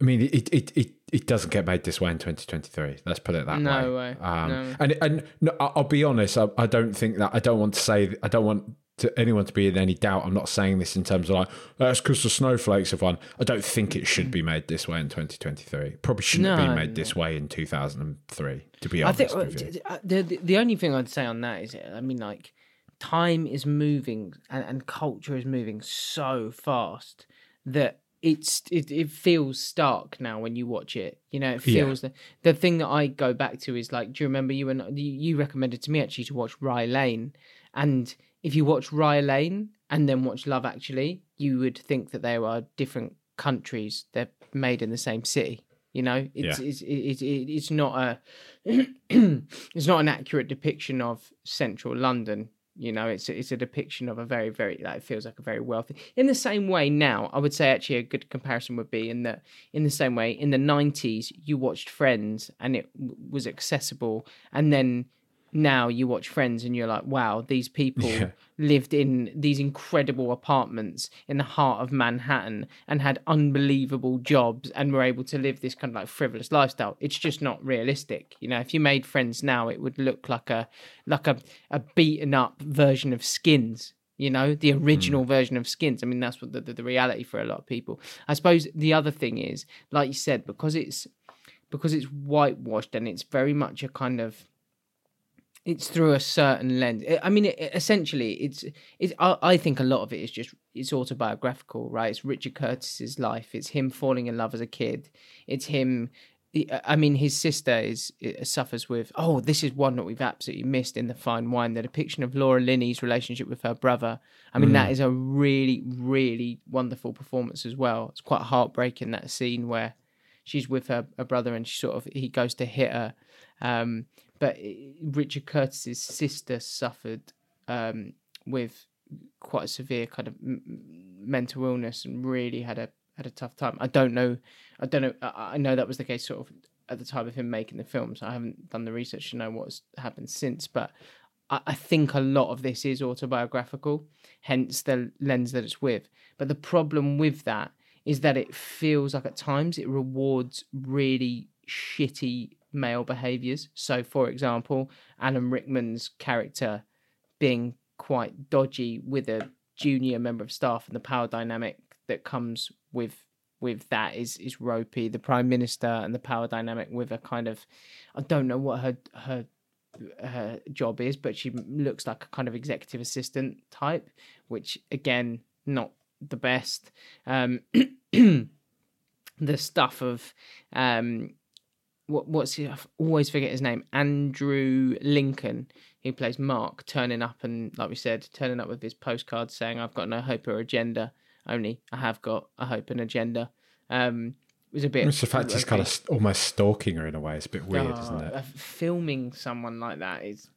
I mean, it, it it it doesn't get made this way in 2023. Let's put it that No way. way, Um, no. And and no, I'll be honest. I, I don't think that. I don't want to say. I don't want to anyone to be in any doubt. I'm not saying this in terms of like that's because the snowflakes have won. I don't think it should be made this way in 2023. Probably shouldn't have been made this way in 2003. To be honest, I think with you. d- d- the, the the only thing I'd say on that is, I mean, like time is moving and, and culture is moving so fast that it's it, it feels stark now when you watch it. You know, it Yeah. feels the the thing that I go back to is like, do you remember you and you recommended to me actually to watch Rye Lane, and if you watch Rye Lane and then watch Love Actually, you would think that they are different countries. They're made in the same city. You know, it's Yeah. it's it's it, it's not a it's not an accurate depiction of central London. You know, it's it's a depiction of a very very like it feels like a very wealthy. In the same way, now I would say actually a good comparison would be in that in the same way in the nineties you watched Friends and it was accessible, and then now you watch Friends and you're like, wow, these people Yeah. lived in these incredible apartments in the heart of Manhattan and had unbelievable jobs and were able to live this kind of like frivolous lifestyle. It's just not realistic. You know, if you made Friends now, it would look like a like a, a beaten up version of Skins. You know, the hmm. original version of Skins. I mean, that's what the, the, the reality for a lot of people. I suppose the other thing is, like you said, because it's because it's whitewashed and it's very much a kind of it's through a certain lens. I- mean, it, essentially, it's it's. I, I think a lot of it is just it's autobiographical, right? It's Richard Curtis's life. It's him falling in love as a kid. It's him. I mean, his sister is uh, suffers with. Oh, this is one that we've absolutely missed in the fine wine. The depiction of Laura Linney's relationship with her brother. I mean, that is a really, really wonderful performance as well. It's quite heartbreaking that scene where she's with her, her brother and she sort of he goes to hit her. Um, but Richard Curtis's sister suffered um, with quite a severe kind of m- mental illness and really had a had a tough time. I don't know. I don't know. I, I know that was the case sort of at the time of him making the film. So I haven't done the research to know what's happened since, but. I I think a lot of this is autobiographical, hence the lens that it's with. But the problem with that is that it feels like at times it rewards really shitty male behaviors. So, for example, Alan Rickman's character being quite dodgy with a junior member of staff and the power dynamic that comes with with that is is ropey the prime minister and the power dynamic with a kind of i don't know what her her her job is but she looks like a kind of executive assistant type which again not the best. Um, the stuff of um, what what's he? I always forget his name. Andrew Lincoln, He plays Mark, turning up and like we said, turning up with his postcard saying, "I've got no hope or agenda. Only I have got a hope and agenda." Um, it was a bit. It's the fact he's kind of almost stalking her in a way. It's a bit weird, Oh, isn't it? Filming someone like that is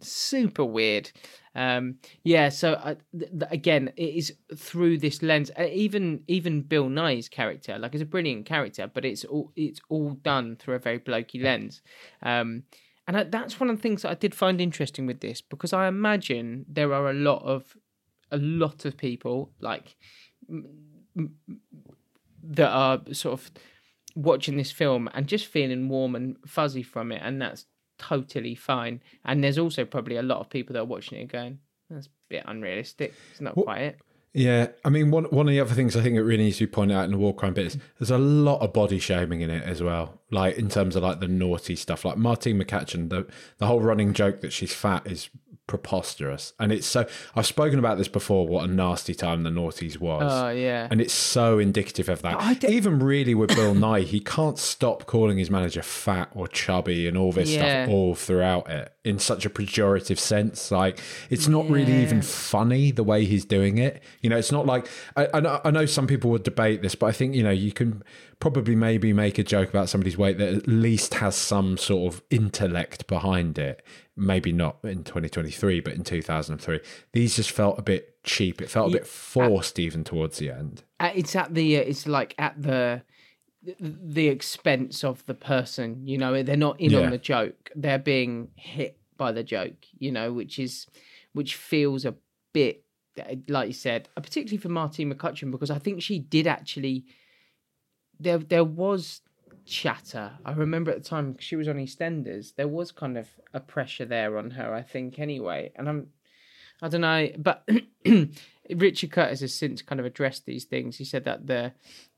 super weird. Um, yeah, so uh, th- th- again, it is through this lens. Uh, even even Bill Nighy's character, like, is a brilliant character, but it's all it's all done through a very blokey lens. Um, and I, that's one of the things that I did find interesting with this because I imagine there are a lot of a lot of people like m- m- that are sort of watching this film and just feeling warm and fuzzy from it, and that's totally fine. And there's also probably a lot of people that are watching it going, "That's a bit unrealistic. It's not quite it." Yeah, I mean, one one of the other things I think it really needs to be pointed out in the war crime bit is there's a lot of body shaming in it as well. Like in terms of like the naughty stuff, like Martine McCutcheon, the the whole running joke that she's fat is preposterous, and it's so. I've spoken about this before. What a nasty time the naughties was. Oh yeah, and it's so indicative of that. Even really with Bill Nighy, he can't stop calling his manager fat or chubby and all this Yeah. stuff all throughout it in such a pejorative sense. Like it's not really even funny the way he's doing it. You know, it's not like I, I, know, I know some people would debate this, but I think you know you can probably maybe make a joke about somebody's weight that at least has some sort of intellect behind it. Maybe not in 2023, but in 2003, these just felt a bit cheap. It felt a bit forced even towards the end. Uh, it's at the uh, it's like at the the expense of the person you know they're not in Yeah. on the joke they're being hit by the joke you know which is which feels a bit uh, like you said uh, particularly for Martine McCutcheon because I think she did actually there there was chatter I remember at the time she was on EastEnders there was kind of a pressure there on her I think anyway and I'm I don't know, but Richard Curtis has since kind of addressed these things. He said that the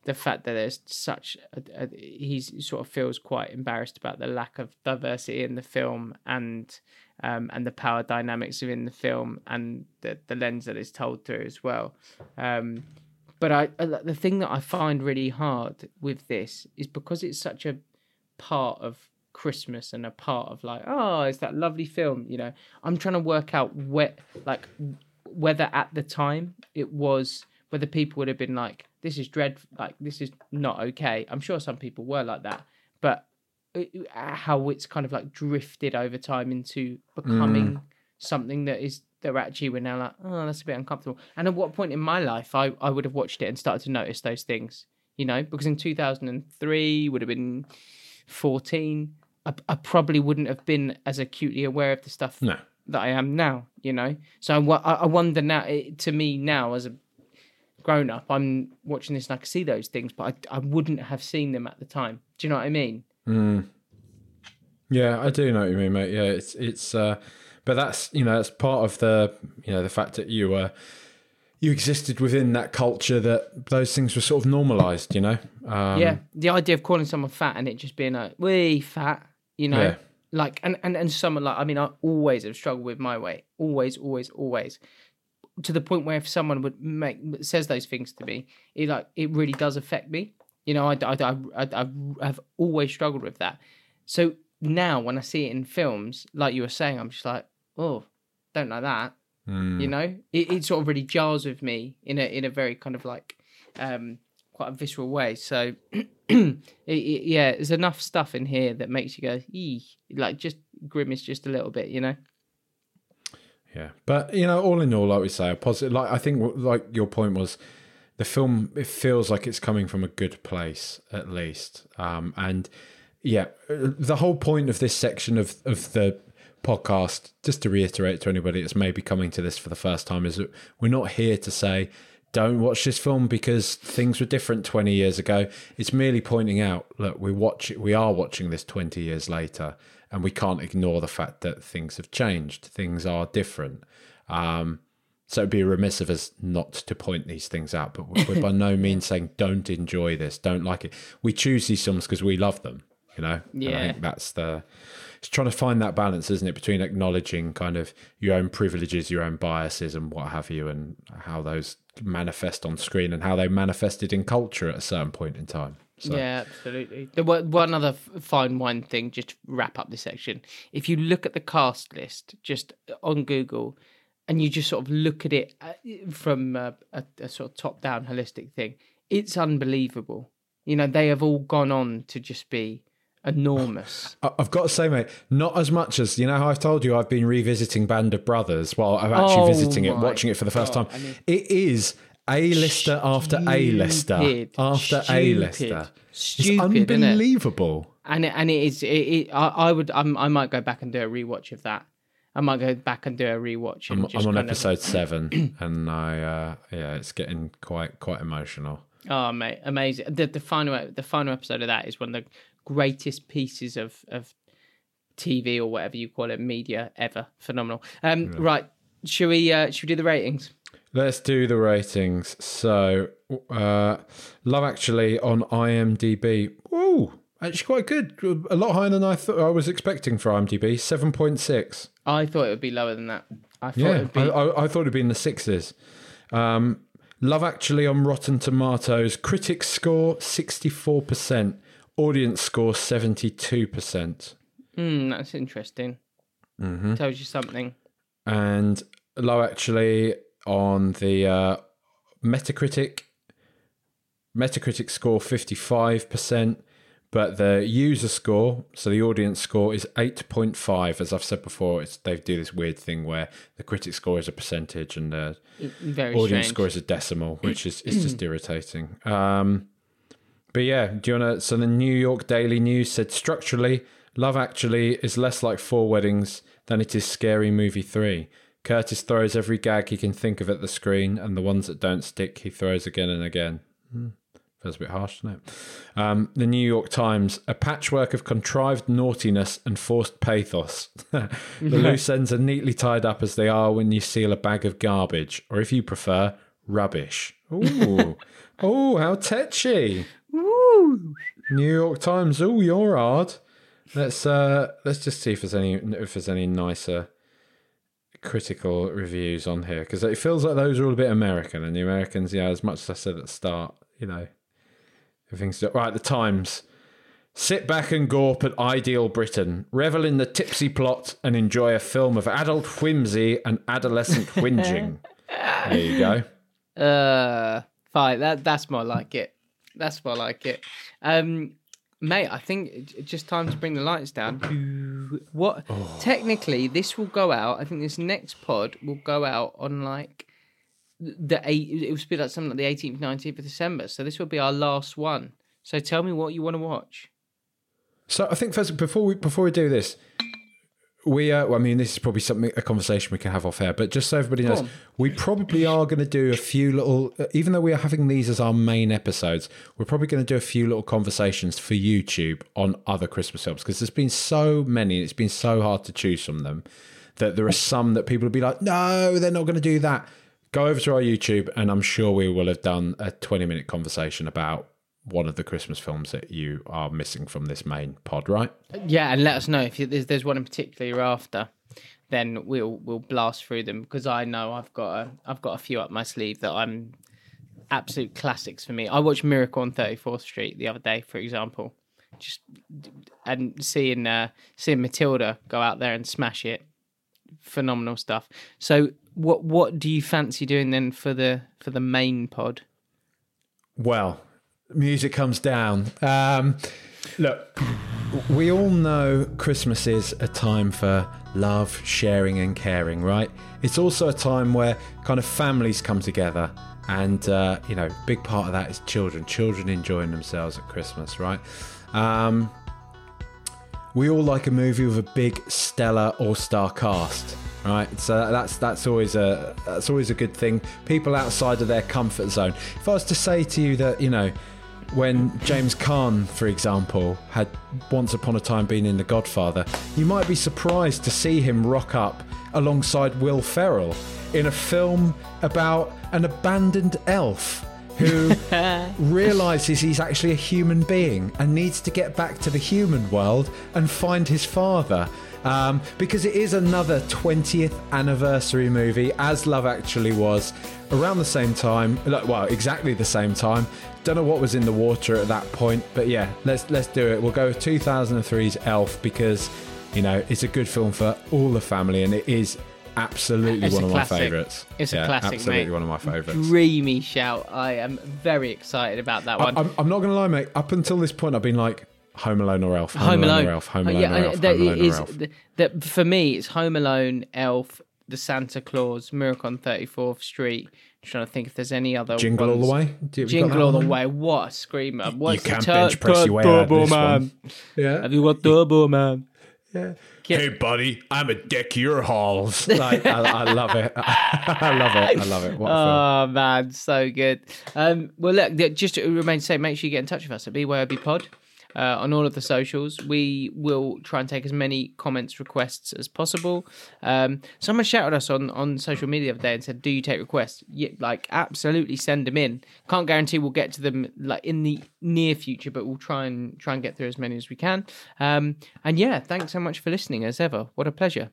the fact that there's such a, a, he sort of feels quite embarrassed about the lack of diversity in the film and um, and the power dynamics within the film and the the lens that is told through as well. Um, but I uh, the thing that I find really hard with this is because it's such a part of Christmas and a part of like, oh, it's that lovely film. You know, I'm trying to work out where, like, whether at the time it was whether people would have been like, this is dread, like this is not okay. I'm sure some people were like that, but uh, how it's kind of like drifted over time into becoming something that is they're actually we're now like, oh, that's a bit uncomfortable. And at what point in my life I, I would have watched it and started to notice those things, you know, because in 2003 would have been 14. I, I probably wouldn't have been as acutely aware of the stuff No. that I am now, you know. So I, I I wonder now, it, to me now as a grown up, I'm watching this and I can see those things, but I, I wouldn't have seen them at the time. Do you know what I mean? Yeah, I do know what you mean, mate. Yeah, it's it's, uh, but that's you know that's part of the you know the fact that you were you existed within that culture that those things were sort of normalized. You know. Um, yeah, the idea of calling someone fat and it just being like, "We fat," you know, Yeah. like, and and and someone like, I mean, I always have struggled with my weight, always, always, always, to the point where if someone would make says those things to me, it like it really does affect me. You know, I I I, I, I have always struggled with that. So now when I see it in films, like you were saying, I'm just like, oh, don't like that. Mm. You know, it, it sort of really jars with me in a in a very kind of like um quite a visceral way. So it, it, yeah, there's enough stuff in here that makes you go, ee, like just grimace just a little bit, you know. Yeah, but you know, all in all, like we say, a positive. Like I think, like your point was, the film it feels like it's coming from a good place at least. Um, and yeah, the whole point of this section of of the podcast, just to reiterate to anybody that's maybe coming to this for the first time, is that we're not here to say don't watch this film because things were different 20 years ago. It's merely pointing out look, we watch we are watching this 20 years later and we can't ignore the fact that things have changed. Things are different. Um, so it'd be remiss of us not to point these things out, but we're by no means saying don't enjoy this, don't like it. We choose these films because we love them, you know. And I Yeah. think that's the. It's trying to find that balance, isn't it, between acknowledging kind of your own privileges, your own biases, and what have you, and how those manifest on screen and how they manifested in culture at a certain point in time. So, Yeah, absolutely. One other fine wine thing, just to wrap up this section. If you look at the cast list just on Google, and you just sort of look at it uh, from a, a, a sort of top down holistic thing, it's unbelievable. You know, they have all gone on to just be enormous. I've got to say, mate, not as much as you know how I've told you I've been revisiting Band of Brothers. Well, I'm actually Oh visiting it, watching it for the first God, time. I mean- it is a lister after a lister Stupid, after A-lister. It's stupid, innit? unbelievable. and it, and it is it, it I, I would I'm, I might go back and do a rewatch of that. I might go back and do a rewatch. And I'm, I'm on kind of- episode seven, and I uh, yeah, it's getting quite quite emotional. Oh mate, amazing! The the final the final episode of that is when the greatest pieces of of TV or whatever you call it, media ever. Phenomenal. Um, right, should we uh, should we do the ratings? Let's do the ratings. So, uh, Love Actually on IMDb. Ooh, actually quite good. A lot higher than I thought I was expecting for IMDb. Seven point six. I thought it would be lower than that. I thought it Yeah, would be. I, I, I thought it'd be in the sixes. Um, Love Actually on Rotten Tomatoes. Critics score sixty four percent. Audience score seventy two percent. Hmm, that's interesting. Mm-hmm. Tells you something. and Love Actually on the uh, Metacritic. Metacritic score fifty five percent, but the user score, so the audience score, is eight point five. As I've said before, it's they do this weird thing where the critic score is a percentage and the Very audience strange. score is a decimal, which is it's just irritating. Um, but yeah, do you want to? So the New York Daily News said structurally, Love Actually is less like Four Weddings than it is Scary Movie Three. Curtis throws every gag he can think of at the screen, and the ones that don't stick, he throws again and again. Hmm. Feels a bit harsh, doesn't it? Um, the New York Times, a patchwork of contrived naughtiness and forced pathos. the loose ends are neatly tied up as they are when you seal a bag of garbage, or if you prefer, rubbish. Ooh, oh, how tetchy! New York Times. Oh, you're hard. Let's uh, let's just see if there's any if there's any nicer critical reviews on here because it feels like those are all a bit American, and the Americans, yeah, as much as I said at the start, you know, everything's right. The Times. Sit back and gawp at ideal Britain, revel in the tipsy plot, and enjoy a film of adult whimsy and adolescent whinging. there you go. Uh, fine. That that's more like it. That's more like it. Um, mate, I think it's just time to bring the lights down. What? Oh. Technically, this will go out. I think this next pod will go out on like the eight. It will be like something like the eighteenth, nineteenth of December. So this will be our last one. So tell me what you want to watch. So I think first before we before we do this, we uh, well, I mean this is probably something a conversation we can have off air, but just so everybody knows, we probably are going to do a few little, uh, even though we are having these as our main episodes, we're probably going to do a few little conversations for YouTube on other Christmas films because there's been so many, and it's been so hard to choose from them that there are some that people will be like, no, they're not going to do that. Go over to our YouTube, and I'm sure we will have done a 20 minute conversation about one of the Christmas films that you are missing from this main pod, right? Yeah, and let us know if you, there's there's one in particular you're after. Then we'll we'll blast through them because I know I've got a I've got a few up my sleeve that I'm absolute classics for me. I watched Miracle on 34th Street the other day, for example, just and seeing uh, seeing Matilda go out there and smash it, phenomenal stuff. So what what do you fancy doing then for the for the main pod? Well, music comes down. Um, look, we all know Christmas is a time for love, sharing, and caring, right? It's also a time where kind of families come together. And, uh, you know, big part of that is children, children enjoying themselves at Christmas, right? Um, we all like a movie with a big stellar all-star cast right so that's that's always a that's always a good thing people outside of their comfort zone if i was to say to you that you know when James Caan, for example, had once upon a time been in The Godfather, you might be surprised to see him rock up alongside Will Ferrell in a film about an abandoned elf who realizes he's actually a human being and needs to get back to the human world and find his father. Um, because it is another 20th anniversary movie, as Love Actually was, around the same time. Well, exactly the same time. Don't know what was in the water at that point, but yeah, let's let's do it. We'll go with 2003's Elf because you know it's a good film for all the family, and it is absolutely It's one of classic. my favourites. It's a Yeah, classic, absolutely mate. one of my favourites. Dreamy shout. I am very excited about that one. I'm, I'm not going to lie, mate. Up until this point, I've been like Home Alone or Elf, Home Alone. or Elf, Home Uh, Alone yeah, or Elf, Home Alone is- or Elf. that for me, it's Home Alone, Elf, The Santa Clause, Miracle on 34th Street. I'm trying to think if there's any other Jingle all the way. Do you- have you got Jingle all the one? way. What a screamer. What's the can't tur- bench press tur- your way out of this Man. one. Yeah. Have you got Turbo Man? Yeah. Yeah. Hey, buddy, I'm a deck your halls. Like, I, I love it. I love it. I love it. What a film. Oh man, so good. Um, well, look, just to remain safe, make sure you get in touch with us at BYOB Pod uh, on all of the socials. We will try and take as many comments, requests as possible. Um, someone shouted us on, on social media the other day and said, "Do you take requests?" Yeah, like absolutely, send them in. Can't guarantee we'll get to them like in the near future, but we'll try and try and get through as many as we can. Um, and yeah, thanks so much for listening as ever. What a pleasure.